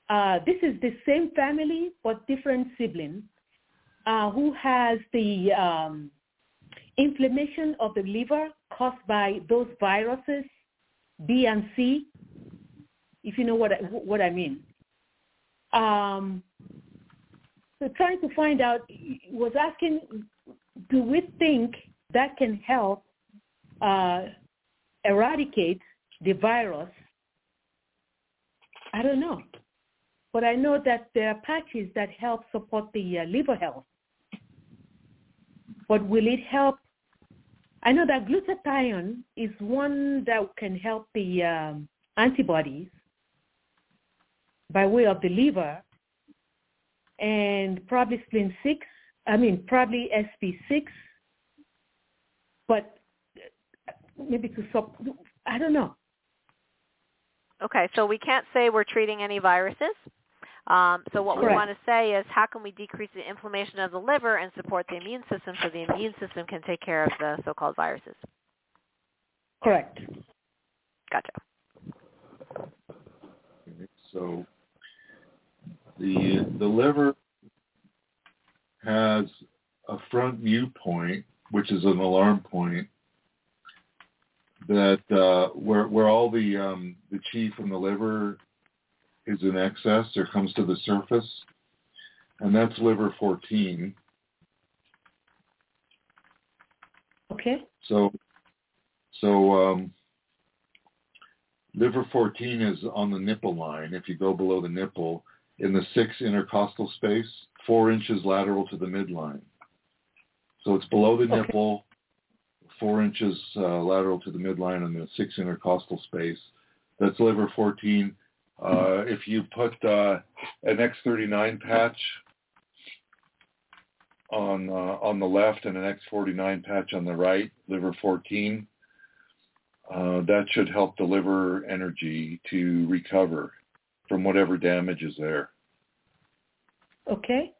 Uh, this is the same family but different sibling uh, who has the um, inflammation of the liver caused by those viruses B and C, if you know what I, what I mean. Um, so trying to find out, was asking, do we think that can help uh, eradicate the virus? I don't know. But I know that there are patches that help support the uh, liver health. But will it help? I know that glutathione is one that can help the um, antibodies by way of the liver, and probably spleen 6, I mean, probably SP6, but maybe to, sub, I don't know. Okay, so we can't say we're treating any viruses. Um, so what Correct. we want to say is how can we decrease the inflammation of the liver and support the immune system so the immune system can take care of the so-called viruses. Correct. Gotcha. So the the liver has a front mu point, which is an alarm point that uh, where where all the um, the chi from the liver is in excess or comes to the surface, and that's liver 14. Okay. So so um, liver 14 is on the nipple line. If you go below the nipple, in the six intercostal space, four inches lateral to the midline. So it's below the Okay. nipple, four inches uh, lateral to the midline in the six intercostal space. That's liver 14. Uh, if you put uh, an X39 patch on uh, on the left and an X49 patch on the right, liver 14, uh, that should help the liver energy to recover from whatever damage is there. Okay.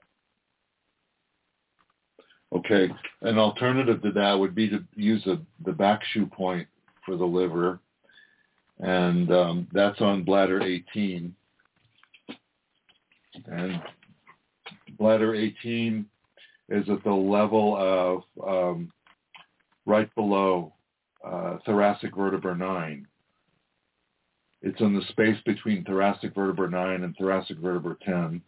Okay, an alternative to that would be to use a, the back shu point for the liver, and um, that's on bladder 18. And bladder 18 is at the level of um, right below uh, thoracic vertebra 9. It's in the space between thoracic vertebra 9 and thoracic vertebra 10.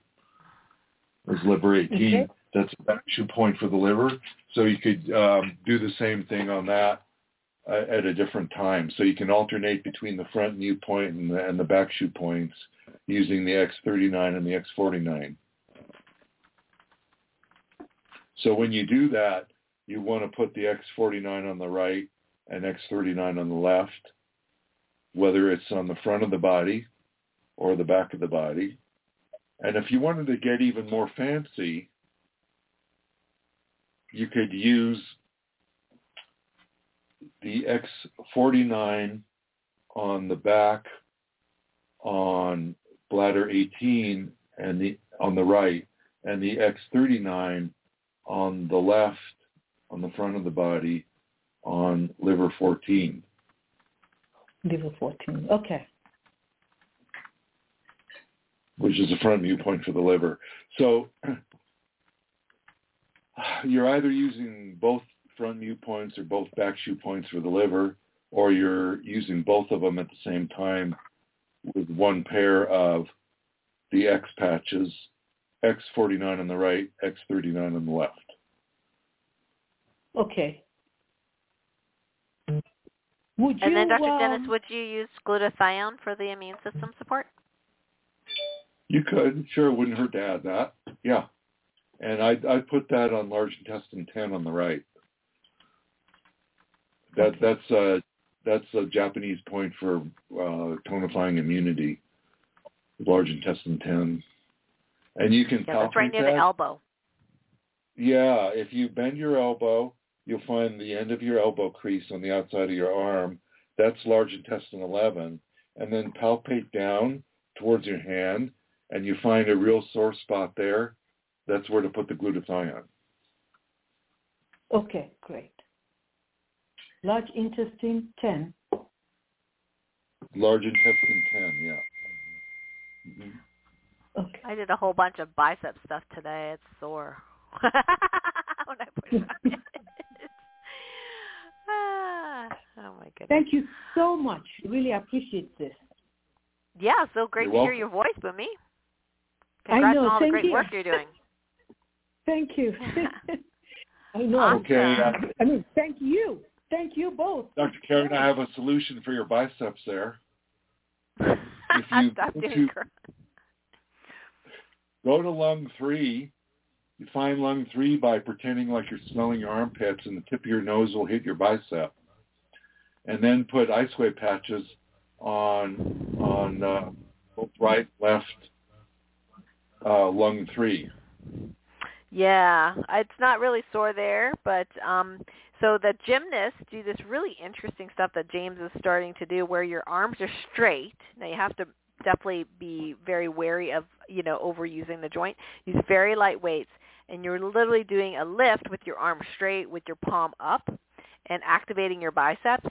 There's liver 18. Okay. That's a shu point for the liver. So you could um, do the same thing on that at a different time. So you can alternate between the front mu point and the, and the back shu points using the X39 and the X49. So when you do that, you want to put the X49 on the right and X39 on the left, whether it's on the front of the body or the back of the body. And if you wanted to get even more fancy, you could use the X49 on the back on bladder 18 and the on the right and the X39 on the left on the front of the body on liver 14. Liver 14. Okay. which is the front mu point for the liver. So you're either using both front mu points or both back shu points for the liver, or you're using both of them at the same time with one pair of the X patches, X49 on the right, X39 on the left. Okay. Would you, And then, Dr. um, Dennis, would you use glutathione for the immune system support? You could, sure, it wouldn't hurt to add that. Yeah. And I I put that on large intestine 10 on the right. That that's a that's a Japanese point for uh, tonifying immunity. Large intestine 10. And you can Yeah, that's right near that. the elbow. Yeah, if you bend your elbow, you'll find the end of your elbow crease on the outside of your arm. That's large intestine 11. And then palpate down towards your hand, and you find a real sore spot there. That's where to put the glutathione. Okay, great. Large intestine 10. Large intestine 10, yeah. Mm-hmm. Okay. I did a whole bunch of bicep stuff today. It's sore. when I push on it. ah, oh my goodness. Thank you so much. Really appreciate this. Yeah, so great You're to hear your voice, Bumi. I Congrats know, on all the great you. work you're doing. Thank you. I know. Awesome. Okay, I mean, thank you. Thank you both. Dr. Karen, I have a solution for your biceps there. If you doing to- Go to lung three. You find lung three by pretending like you're smelling your armpits and the tip of your nose will hit your bicep. And then put ice wave patches on on uh, both right, left, uh, lung three. Yeah, it's not really sore there, but um so the gymnasts do this really interesting stuff that James is starting to do where your arms are straight. Now you have to definitely be very wary of, you know, overusing the joint. Use very light weights and you're literally doing a lift with your arm straight with your palm up and activating your biceps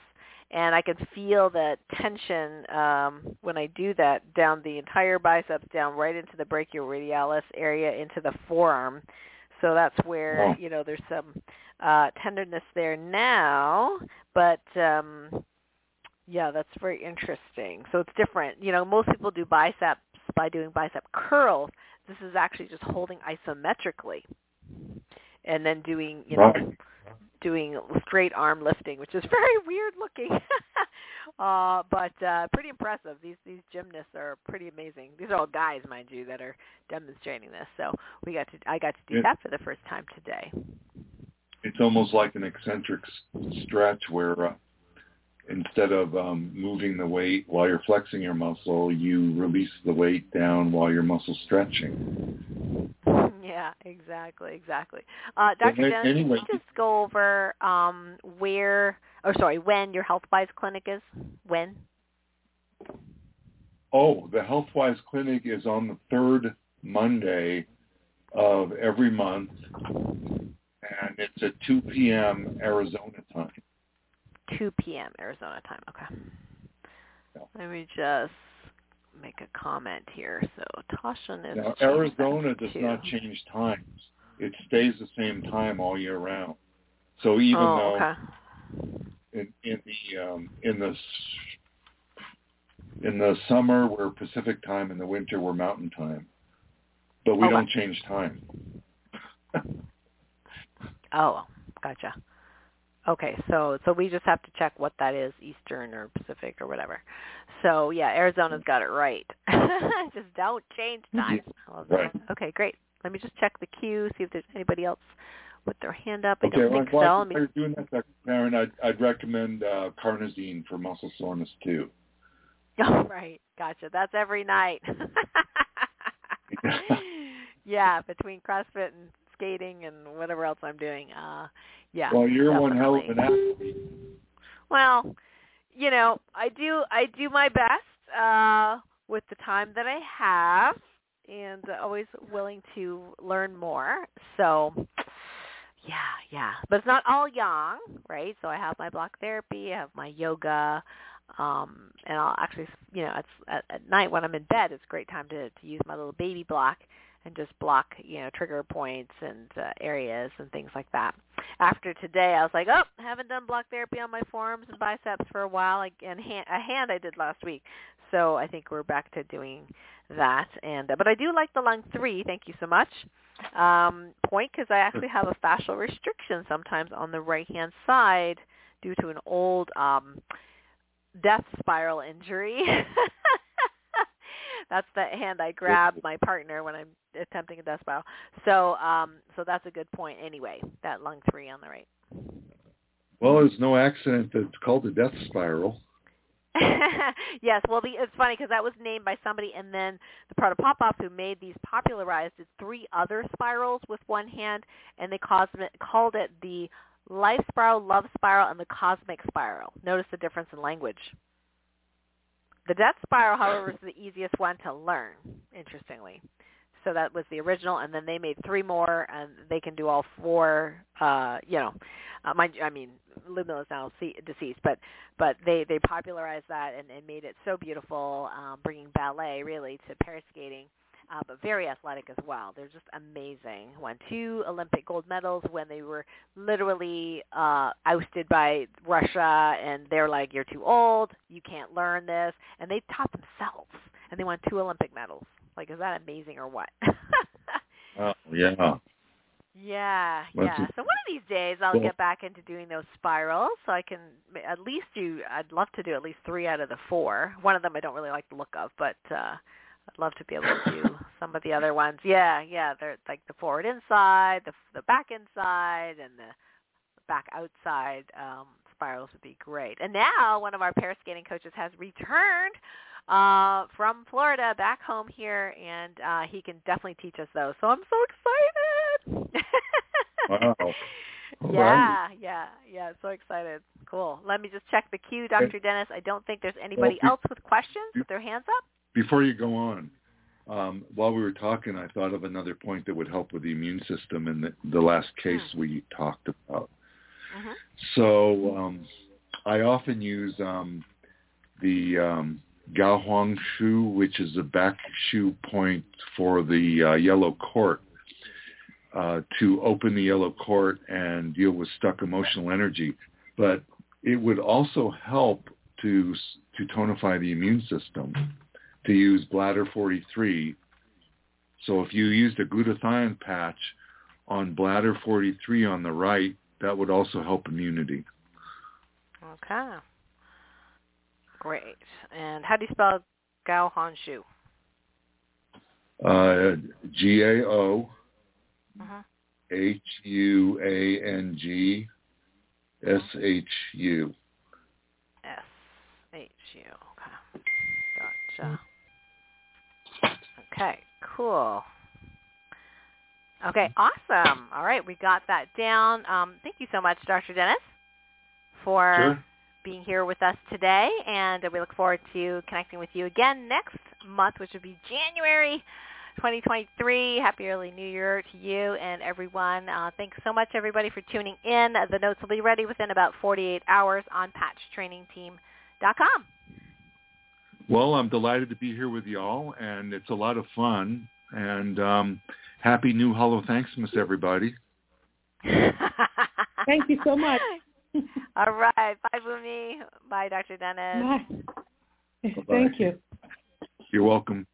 and I can feel the tension um, when I do that down the entire biceps, down right into the brachioradialis area, into the forearm. So that's where you know there's some uh, tenderness there now, but um, yeah, that's very interesting. So it's different. You know, most people do biceps by doing bicep curls. This is actually just holding isometrically, and then doing you know Right. Doing straight arm lifting, which is very weird looking. uh, but uh, pretty impressive. These these gymnasts are pretty amazing. These are all guys, mind you, that are demonstrating this. So we got to I got to do Yeah. that for the first time today. It's almost like an eccentric stretch where uh, instead of um, moving the weight while you're flexing your muscle, you release the weight down while your muscle's stretching. Yeah, exactly, exactly. Uh, Dr. Dennis, anyway- can you just go over um, where, or sorry, when your HealthWise clinic is? When? Oh, the HealthWise Clinic is on the third Monday of every month, and it's at 2 p.m. Arizona time. 2 p.m. Arizona time. Okay. Yeah. Let me just make a comment here. So Tasha is Now, Arizona does to- not change times. It stays the same time all year round. So even oh, though okay. in, in the um, in the in the summer we're Pacific time, in the winter we're Mountain time, but we Okay. don't change time. Oh, gotcha. Okay, so so we just have to check what that is, Eastern or Pacific or whatever. So yeah, Arizona's got it right. just don't change time. I love that. Right. Okay, great. Let me just check the queue, see if there's anybody else with their hand up. I Okay, don't well, think so. Let me doing that, Karen, I'd, I'd recommend uh, carnosine for muscle soreness too. Oh, right. Gotcha. That's every night. yeah, between CrossFit and skating and whatever else I'm doing. Uh yeah. Well, you're one hell of an athlete. Well, you know, I do I do my best uh with the time that I have and always willing to learn more. So yeah, yeah. But it's not all yang, right? So I have my block therapy, I have my yoga, um and I'll actually you know, it's at, at night when I'm in bed it's a great time to to use my little baby block and just block, you know, trigger points and uh, areas and things like that. After today, I was like, oh, haven't done block therapy on my forearms and biceps for a while, and a hand I did last week. So I think we're back to doing that. And uh, but I do like the lung three. Thank you so much. Um, point because I actually have a fascial restriction sometimes on the right hand side due to an old um, death spiral injury. that's the hand I grab my partner when I'm attempting a death spiral. So um so that's a good point anyway, that lung 3 on the right. Well, it's no accident that it's called the death spiral. yes, well, the, it's funny because that was named by somebody, and then the Protopopov who made these popularized did three other spirals with one hand, and they called it the life spiral, love spiral, and the cosmic spiral. Notice the difference in language. The death spiral, however, is the easiest one to learn, interestingly. So that was the original, and then they made three more, and they can do all four. Uh, you know, uh, you, I mean, Ludmilla is now deceased, but but they they popularized that and, and made it so beautiful, um, bringing ballet really to pair skating uh, but very athletic as well. They're just amazing. Won two Olympic gold medals when they were literally uh, ousted by Russia, and they're like, "You're too old. You can't learn this," and they taught themselves, and they won two Olympic medals. Like, is that amazing or what? oh yeah. Yeah, yeah. So one of these days I'll get back into doing those spirals, so I can at least do. I'd love to do at least three out of the four. One of them I don't really like the look of, but uh I'd love to be able to do some of the other ones. Yeah, yeah, they're like the forward inside, the the back inside, and the back outside um, spirals would be great. And now one of our pair skating coaches has returned uh, from Florida back home here, and uh, he can definitely teach us those. So I'm so excited. wow. yeah, yeah, yeah. So excited. Cool. Let me just check the queue, Dr. Dennis. I don't think there's anybody else with questions with their hands up. Before you go on, um, while we were talking, I thought of another point that would help with the immune system in the, the last case mm. we talked about. Mm-hmm. So um, I often use um, the um, Gao Huang Shu, which is a back shu point for the uh, yellow court, uh, to open the yellow court and deal with stuck emotional energy. But it would also help to to tonify the immune system to use bladder 43. So if you used a glutathione patch on bladder 43 on the right, that would also help immunity. Okay. Great. And how do you spell Gao Huang Shu? Uh, G A O uh-huh. H U A N G S H U. S H U. Okay. Gotcha. Okay, cool. Okay, awesome. All right, we got that down. Um, thank you so much, Dr. Dennis, for sure. being here with us today, and we look forward to connecting with you again next month, which would be January 2023. Happy early New Year to you and everyone. Uh, thanks so much, everybody, for tuning in. The notes will be ready within about 48 hours on patchtrainingteam.com. Well, I'm delighted to be here with y'all, and it's a lot of fun. And um, happy New Hollow Thanksmas, everybody. Thank you so much. All right. Bye, Bumi. Bye, Dr. Dennis. Bye. Thank you. You're welcome.